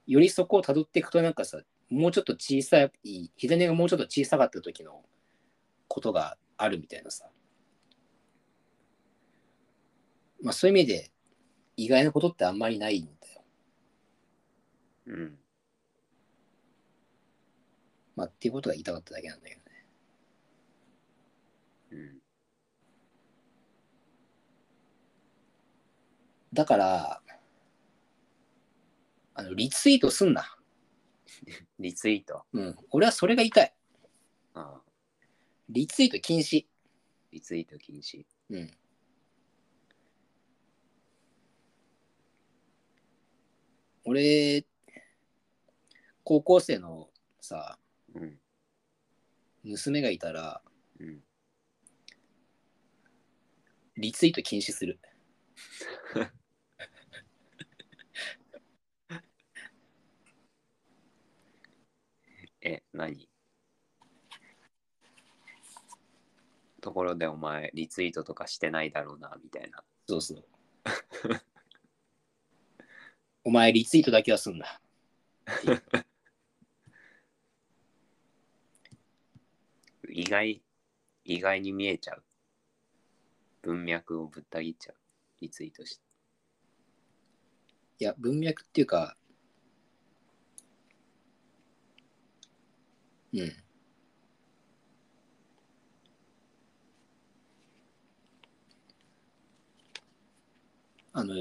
よりそこを辿っていくとなんかさ、もうちょっと小さい、火種がもうちょっと小さかった時のことがあるみたいなさ。まあそういう意味で意外なことってあんまりないんだよ。うん。まあっていうことが言いたかっただけなんだけどね。うん。だから、あの、リツイートすんな。<laughs> リツイート？うん。俺はそれが言いたい。ああ。リツイート禁止。リツイート禁止。うん。俺、高校生のさ、うん。娘がいたら、うん。リツイート禁止する。<laughs> え、何？ところでお前、リツイートとかしてないだろうな、みたいな。そうそう。<laughs> お前、リツイートだけはすんな。<laughs> 意外、意外に見えちゃう。文脈をぶった切っちゃう。リツイートして。いや、文脈っていうか、うん。あの、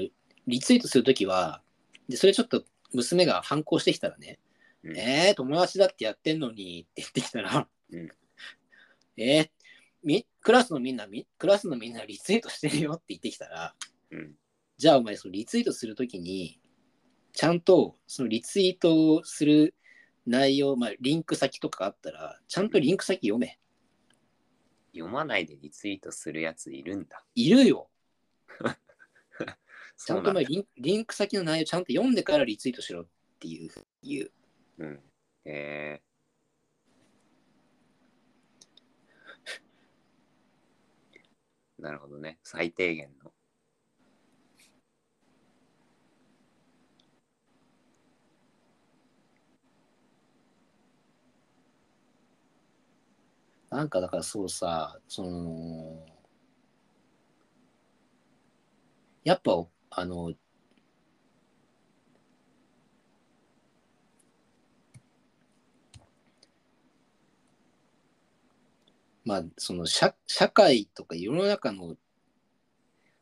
リツイートするときは、で、それちょっと娘が反抗してきたらね、うんえー、友達だってやってんのにって言ってきたら、うんえーみ、クラスのみんな、みクラスのみんなリツイートしてるよって言ってきたら、うん。じゃあお前そのリツイートするときに、ちゃんとそのリツイートをする内容、まあ、リンク先とかあったら、ちゃんとリンク先読め。読まないでリツイートするやついるんだ。いるよ。<laughs> ちゃんとお前リンリンク先の内容ちゃんと読んでからリツイートしろっていう。いううん。へえ <laughs> なるほどね。最低限の。なんかだからそうさ、その、やっぱ、あの、まあ、その社社会とか世の中の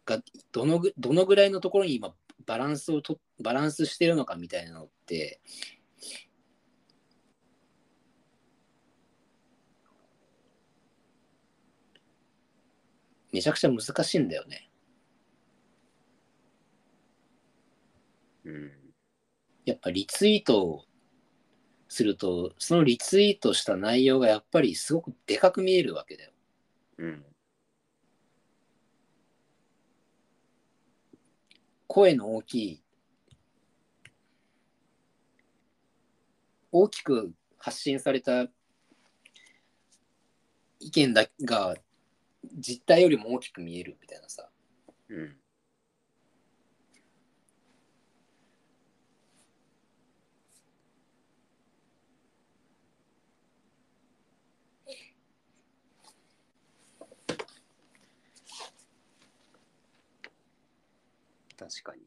がどのぐどのぐらいのところに今バランスをとバランスしてるのかみたいなのってめちゃくちゃ難しいんだよね。うん。やっぱリツイートするとそのリツイートした内容がやっぱりすごくでかく見えるわけだよ。うん。声の大きい大きく発信された意見だが実態よりも大きく見えるみたいなさうん。確かに。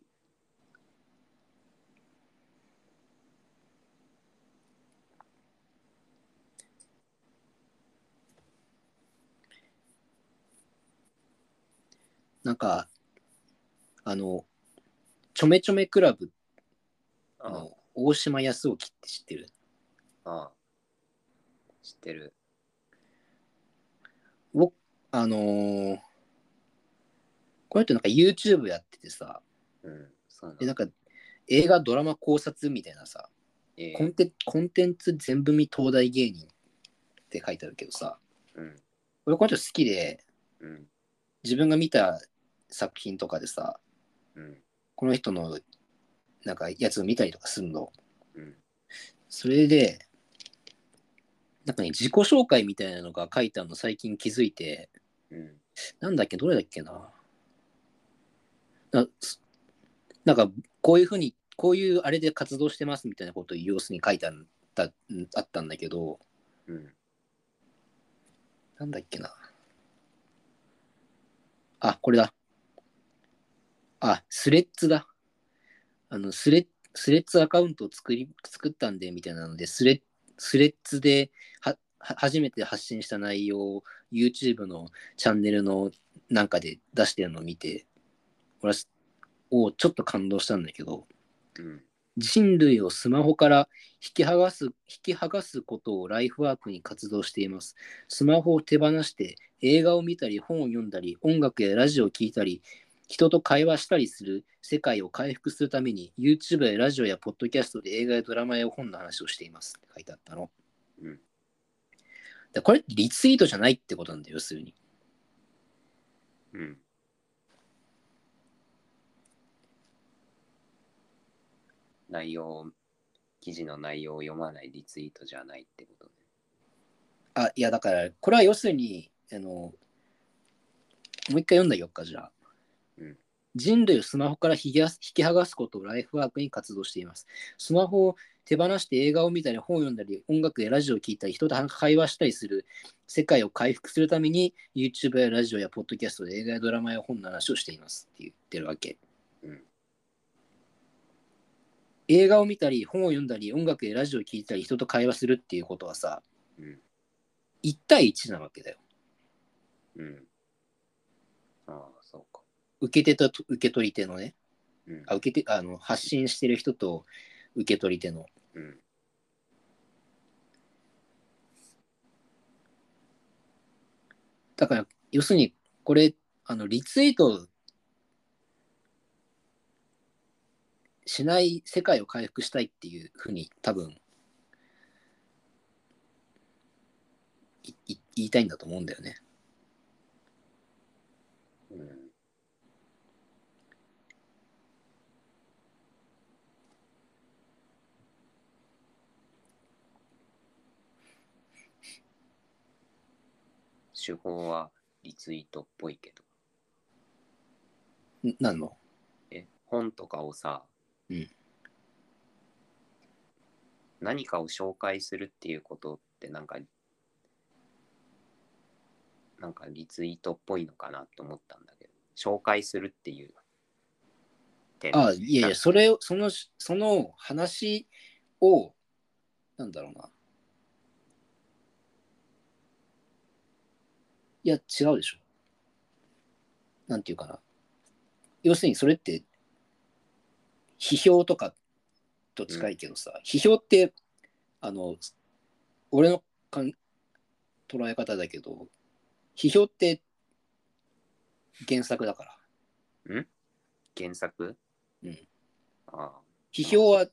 なんかあのちょめちょめクラブあの大島康興って知ってる？ああ。知ってる。僕あのーこの人なんか YouTube やっててさうん。でなんか映画ドラマ考察みたいなさええコンテコンテンツ全部見東大芸人って書いてあるけどさうん。俺この人好きでうん。自分が見た作品とかでさうん。この人のなんかやつを見たりとかするのうん。それでなんかね自己紹介みたいなのが書いてあるの最近気づいてうん。なんだっけどれだっけなななんかこういうふうにこういうあれで活動してますみたいなことを様子に書いてあったあったんだけど、うん。なんだっけな。あ、これだ。あ、スレッズだ。あの、スレッスレッズアカウントを作り作ったんで、みたいなので、スレスレッズではは初めて発信した内容を YouTube のチャンネルのなんかで出してるのを見て、俺はすおちょっと感動したんだけど、うん。人類をスマホから引き剥がす引き剥がすことをライフワークに活動しています。スマホを手放して映画を見たり本を読んだり音楽やラジオを聴いたり人と会話したりする世界を回復するために YouTube やラジオやポッドキャストで映画やドラマや本の話をしていますって書いてあったの。うんでこれリツイートじゃないってことなんだよ、要するに。うん。内容、記事の内容を読まないリツイートじゃないってことね。あ、いやだからこれは要するに、あの、もう一回読んだよっか、じゃあ。うん人類をスマホから引き引き剥がすことをライフワークに活動しています。スマホを手放して映画を見たり本を読んだり音楽やラジオを聴いたり人と会話したりする世界を回復するために YouTube やラジオやポッドキャストで映画やドラマや本の話をしていますって言ってるわけ。うん映画を見たり本を読んだり音楽やラジオを聴いたり人と会話するっていうことはさうん。1対1なわけだよ。うん。ああ、そうか。受け手と受け取り手のね。うん。あ受けてあの発信してる人と受け取り手の。うん。だから、要するに、これ、あのリツイートしない世界を回復したいっていうふうに多分いい言いたいんだと思うんだよね。うん。手法はリツイートっぽいけど。んなんの？え、本とかをさ、うん何かを紹介するっていうことってなんか、なんかリツイートっぽいのかなと思ったんだけど、紹介するっていう点。あいやいや、それを、その、その話を、なんだろうな。いや、違うでしょ。なんていうかな。要するに、それって、批評とかと近いけどさ、批評って、あの、俺のかん捉え方だけど、批評って原作だから。原作？うん。ああ。批評は、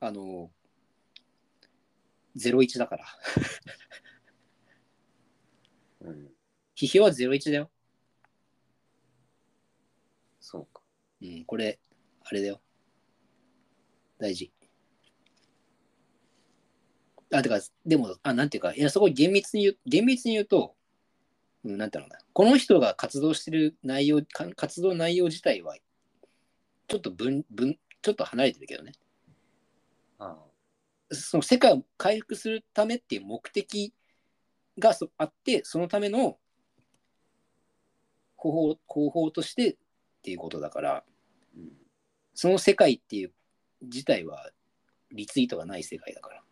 あの、01だから。うん。批評は01だよ。そうか。うん、これ、あれだよ。大事。あ、てか、でも、あ、なんていうか、いや、そこ厳密に言う、厳密に言うと、うん、なんていうのかな。この人が活動してる内容、か活動内容自体は、ちょっと分、分、ちょっと離れてるけどね。あその世界を回復するためっていう目的がそあって、そのための方法方法としてっていうことだから。その世界っていう自体はリツイートがない世界だから。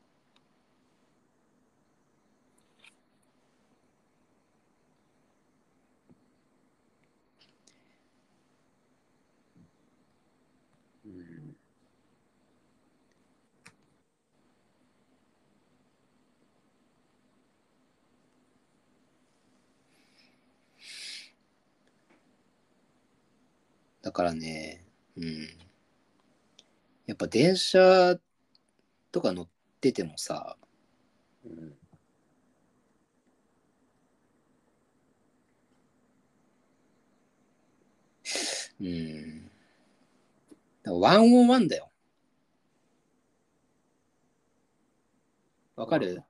だからね、うん。やっぱ電車とか乗っててもさ、うん。うん。ワンオンワンだよ。わかる？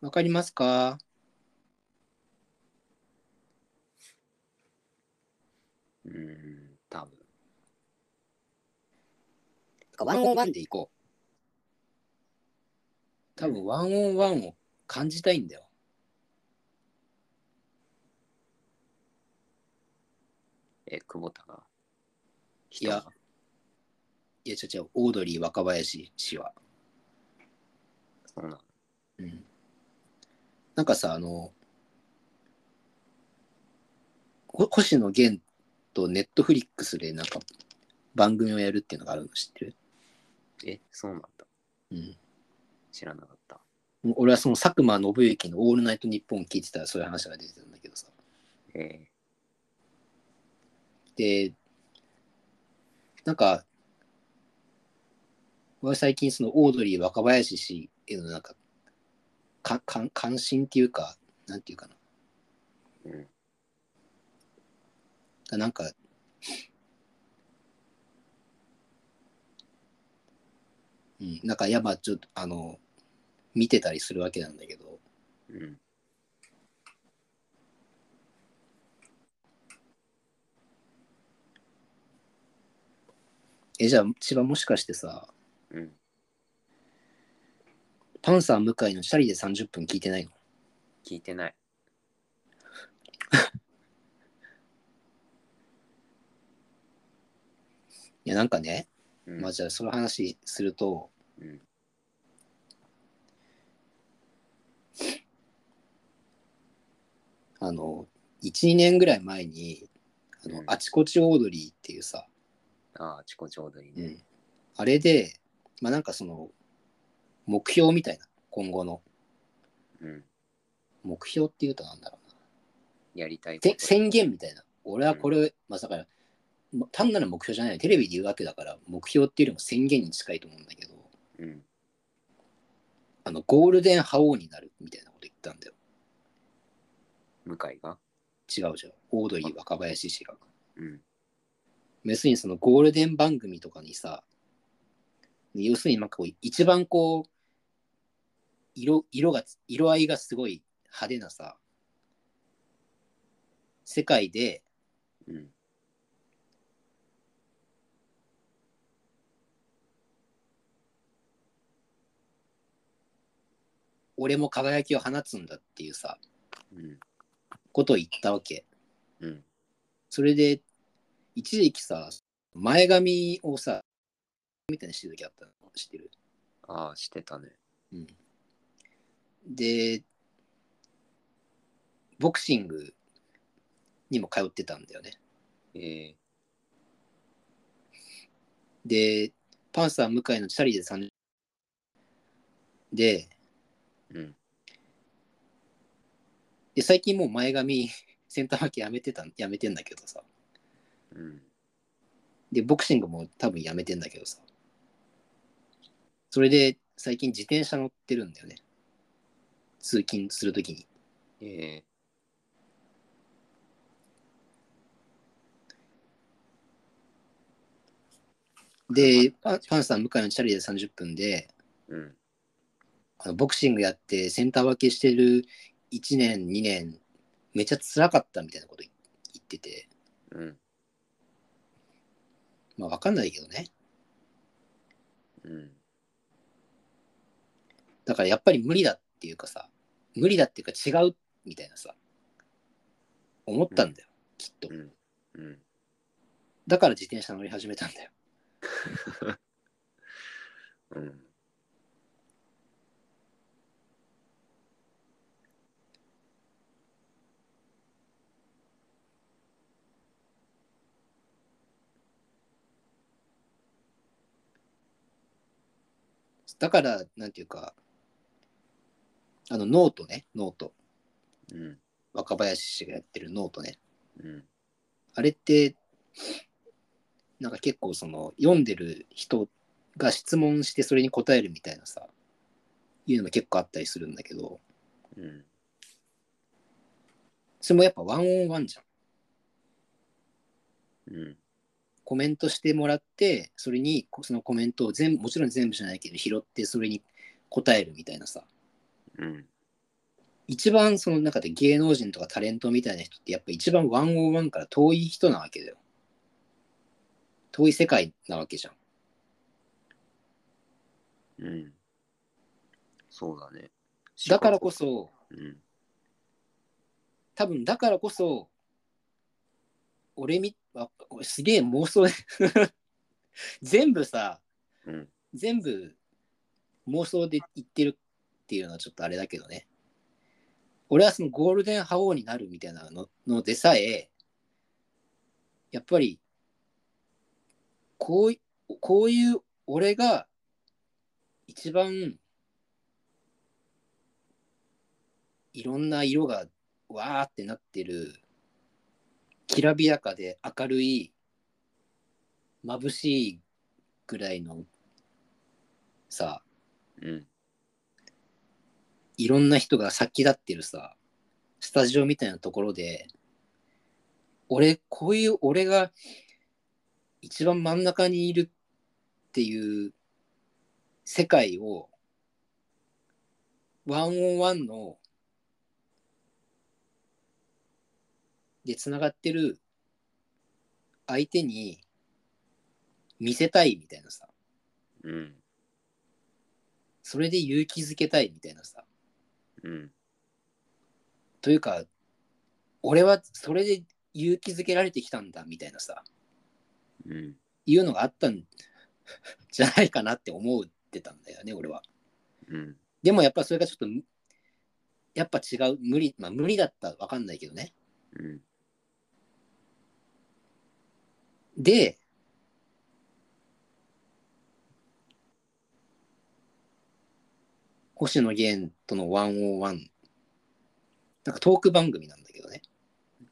わかりますか？うん、多分。だからワンオンワンで行こう。多分ワンオンワンを感じたいんだよ。え、久保田が。いや、いや、違う違う、オードリー若林氏は。そうなの。うん。なんかさ、あの、ほ星野源とネットフリックスでなんか番組をやるっていうのがあるの知ってる？え、そうなんだ。うん。知らなかった。俺はその佐久間信之の「オールナイトニッポン」聞いてたらそういう話が出てたんだけどさ。えで、なんか、俺は最近そのオードリー若林氏へのなんか、かか関心っていうか、なんていうかな。ー、うん。なんか、うん、なんかやっぱちょっとあの、見てたりするわけなんだけど、うん。え、じゃあ千葉もしかしてさ、うん。パンサー向井のチャリで30分聞いてないの？聞いてない。<laughs> いや、なんかね、うん。まあじゃあその話すると、うん。あの、1、2年ぐらい前に、あの、うんあちこちオードリーっていうさ、ああ、チコちょうどいいね。うん、あれで、まあなんかその、目標みたいな、今後のうん。目標っていうとなんだろうな。やりたいこと。せ宣言みたいな。俺はこれ、まあだから、ま単なる目標じゃないテレビで言うわけだから、目標っていうよりも宣言に近いと思うんだけど、うん。あの、ゴールデン覇王になるみたいなこと言ったんだよ。向井が？違うじゃん。オードリー若林氏が。うん。要するにそのゴールデン番組とかにさ、要するになんかこう一番こう、色色が色合いがすごい派手なさ、世界でうん。俺も輝きを放つんだっていうさ、うん。ことを言ったわけ。うん。それで、一時期さ、前髪をさ、みたいにしてる時あったの知ってる？ああ、してたね。うん。で、ボクシングにも通ってたんだよね。えで、パンサー向井のチャリで30で、ー、うん。で最近もう前髪、<laughs> センター巻きやめてた、やめてんだけどさ。うん。で、ボクシングも多分やめてんだけどさ。それで最近自転車乗ってるんだよね。通勤するときに。えで、パンパンサー向井のチャリで30分で、ー、うん。あのボクシングやってセンター分けしてる1年、2年、めっちゃ辛かったみたいなこと言ってて、うん。まあわかんないけどね。うん。だからやっぱり無理だっていうかさ、無理だっていうか違うみたいなさ、思ったんだよ、きっとう。ん。うん。だから自転車乗り始めたんだよ。うん。だから、なんていうか、あのノートね、 note。うん。若林氏がやってるノートね。うん。あれって、なんか結構その読んでる人が質問してそれに答えるみたいなさ、いうのも結構あったりするんだけど、うん。それもやっぱワンオンワンじゃん。うん。コメントしてもらって、それにそのコメントを全部、もちろん全部じゃないけど、拾ってそれに答えるみたいなさ、うん。一番その中で芸能人とかタレントみたいな人ってやっぱ一番ワンオンワンから遠い人なわけだよ。遠い世界なわけじゃん。うん。そうだね。だからこそ、うん。多分だからこそ、俺み、あこれすげえ妄想で <laughs> 全部さ、うん。全部妄想で言ってるっていうのはちょっとあれだけどね。俺はそのゴールデン覇王になるみたいなののでさえ、やっぱり、こういこういう俺が一番いろんな色がわーってなってるきらびやかで明るい眩しいぐらいのさうん。いろんな人が先立ってるさスタジオみたいなところで俺こういう俺が一番真ん中にいるっていう世界をワンオンワンのでつながってる相手に見せたいみたいなさうん。それで勇気づけたいみたいなさうん。というか俺はそれで勇気づけられてきたんだみたいなさうん。いうのがあったん <laughs> じゃないかなって思ってたんだよね俺はうん。でもやっぱそれがちょっとむやっぱ違う無理まあ無理だったらわかんないけどねうん。で星野源との101なんかトーク番組なんだけどね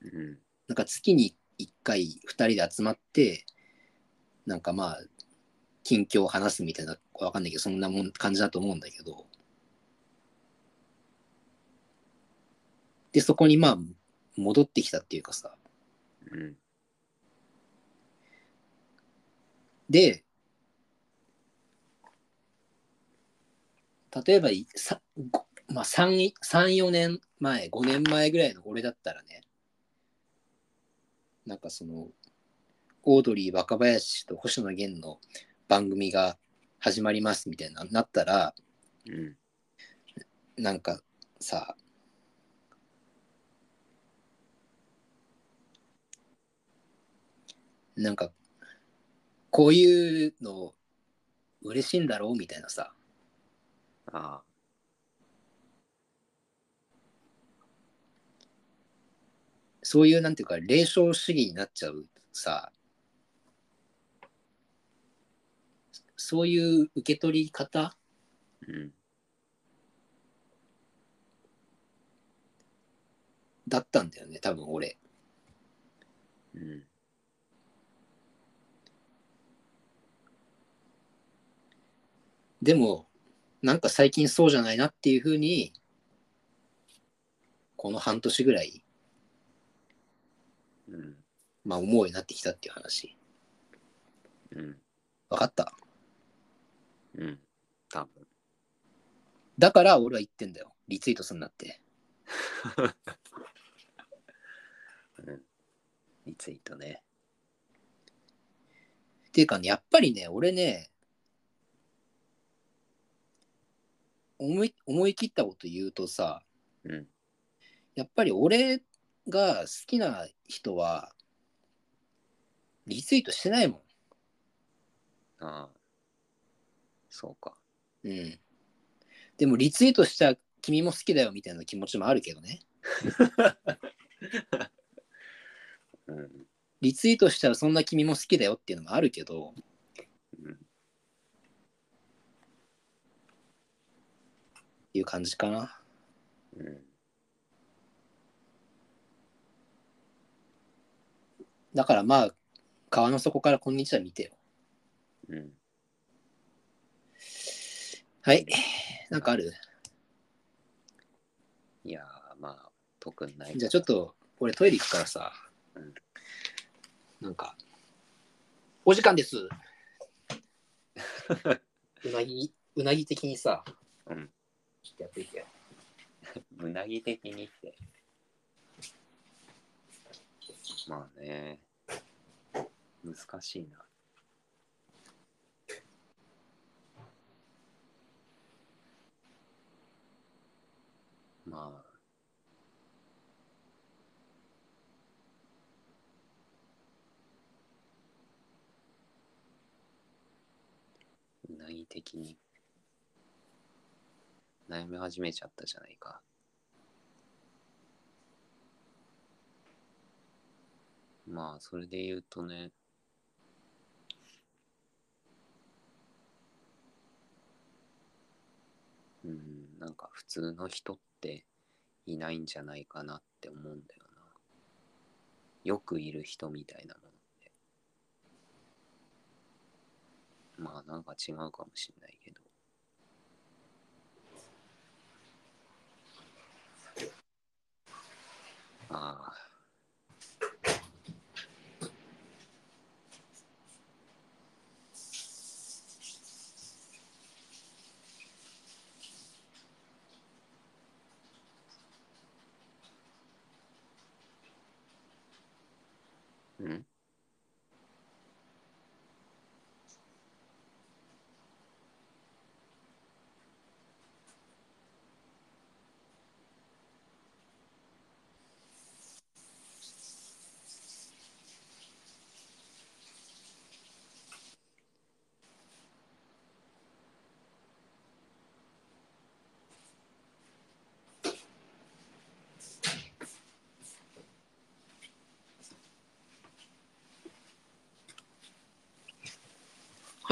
うん。なんか月に1回2人で集まってなんかまあ近況を話すみたいなわかんないけどそんなもん感じだと思うんだけどでそこにまあ戻ってきたっていうかさうん。で例えばいさごまあ、3、4年前、5年前ぐらいの俺だったらね、なんかその、オードリー若林と星野源の番組が始まりますみたいななったら、うん。なんかさ、なんか、こういうの嬉しいんだろうみたいなさ、ああ。そういうなんていうか、霊障主義になっちゃうさ、そういう受け取り方？うん。だったんだよね、多分俺。うん。でも、なんか最近そうじゃないなっていうふうに、この半年ぐらい、うん。まあ思うようになってきたっていう話。うん。わかった？うん。多分。だから俺は言ってんだよ。リツイートすんなって。<laughs> うん。リツイートね。っていうかね、やっぱりね、俺ね、思い思い切ったこと言うとさ、うん。やっぱり俺が好きな人は、リツイートしてないもああ。そうか。ん。うん。でもリツイートした君も好きだよみたいな気持ちもあるけどね。<laughs> うん。リツイートしたらそんな君も好きだよっていうのもあるけど、うん。っていう感じかな。うん。だからまあ、川の底からこんにちは見てよ。うん。はい。なんかある？いやー、まあ、特にない。じゃあちょっと、俺トイレ行くからさうん、なんか、お時間です。<laughs> うなぎ、うなぎ的にさ、うん。やっていけ。<laughs> なぎ的にって。まあね。難しいな。まあ。うなぎ的に。悩み始めちゃったじゃないか。まあ、それで言うとね、うん、なんか普通の人っていないんじゃないかなって思うんだよな。よくいる人みたいなものって。まあなんか違うかもしんないけど。ああ。うん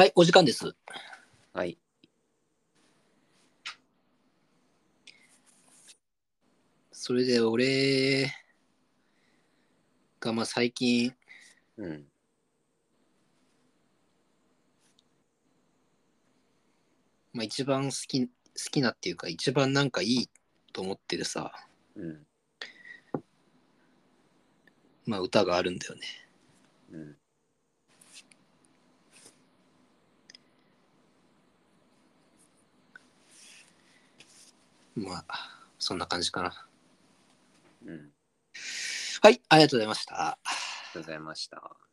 はい、お時間です。はい。それで俺がまあ最近うん。まあ、一番好き好きなっていうか一番なんかいいと思ってるさ、うん。まあ、歌があるんだよね。うん。まあそんな感じかな。うん。はい、ありがとうございました。ありがとうございました。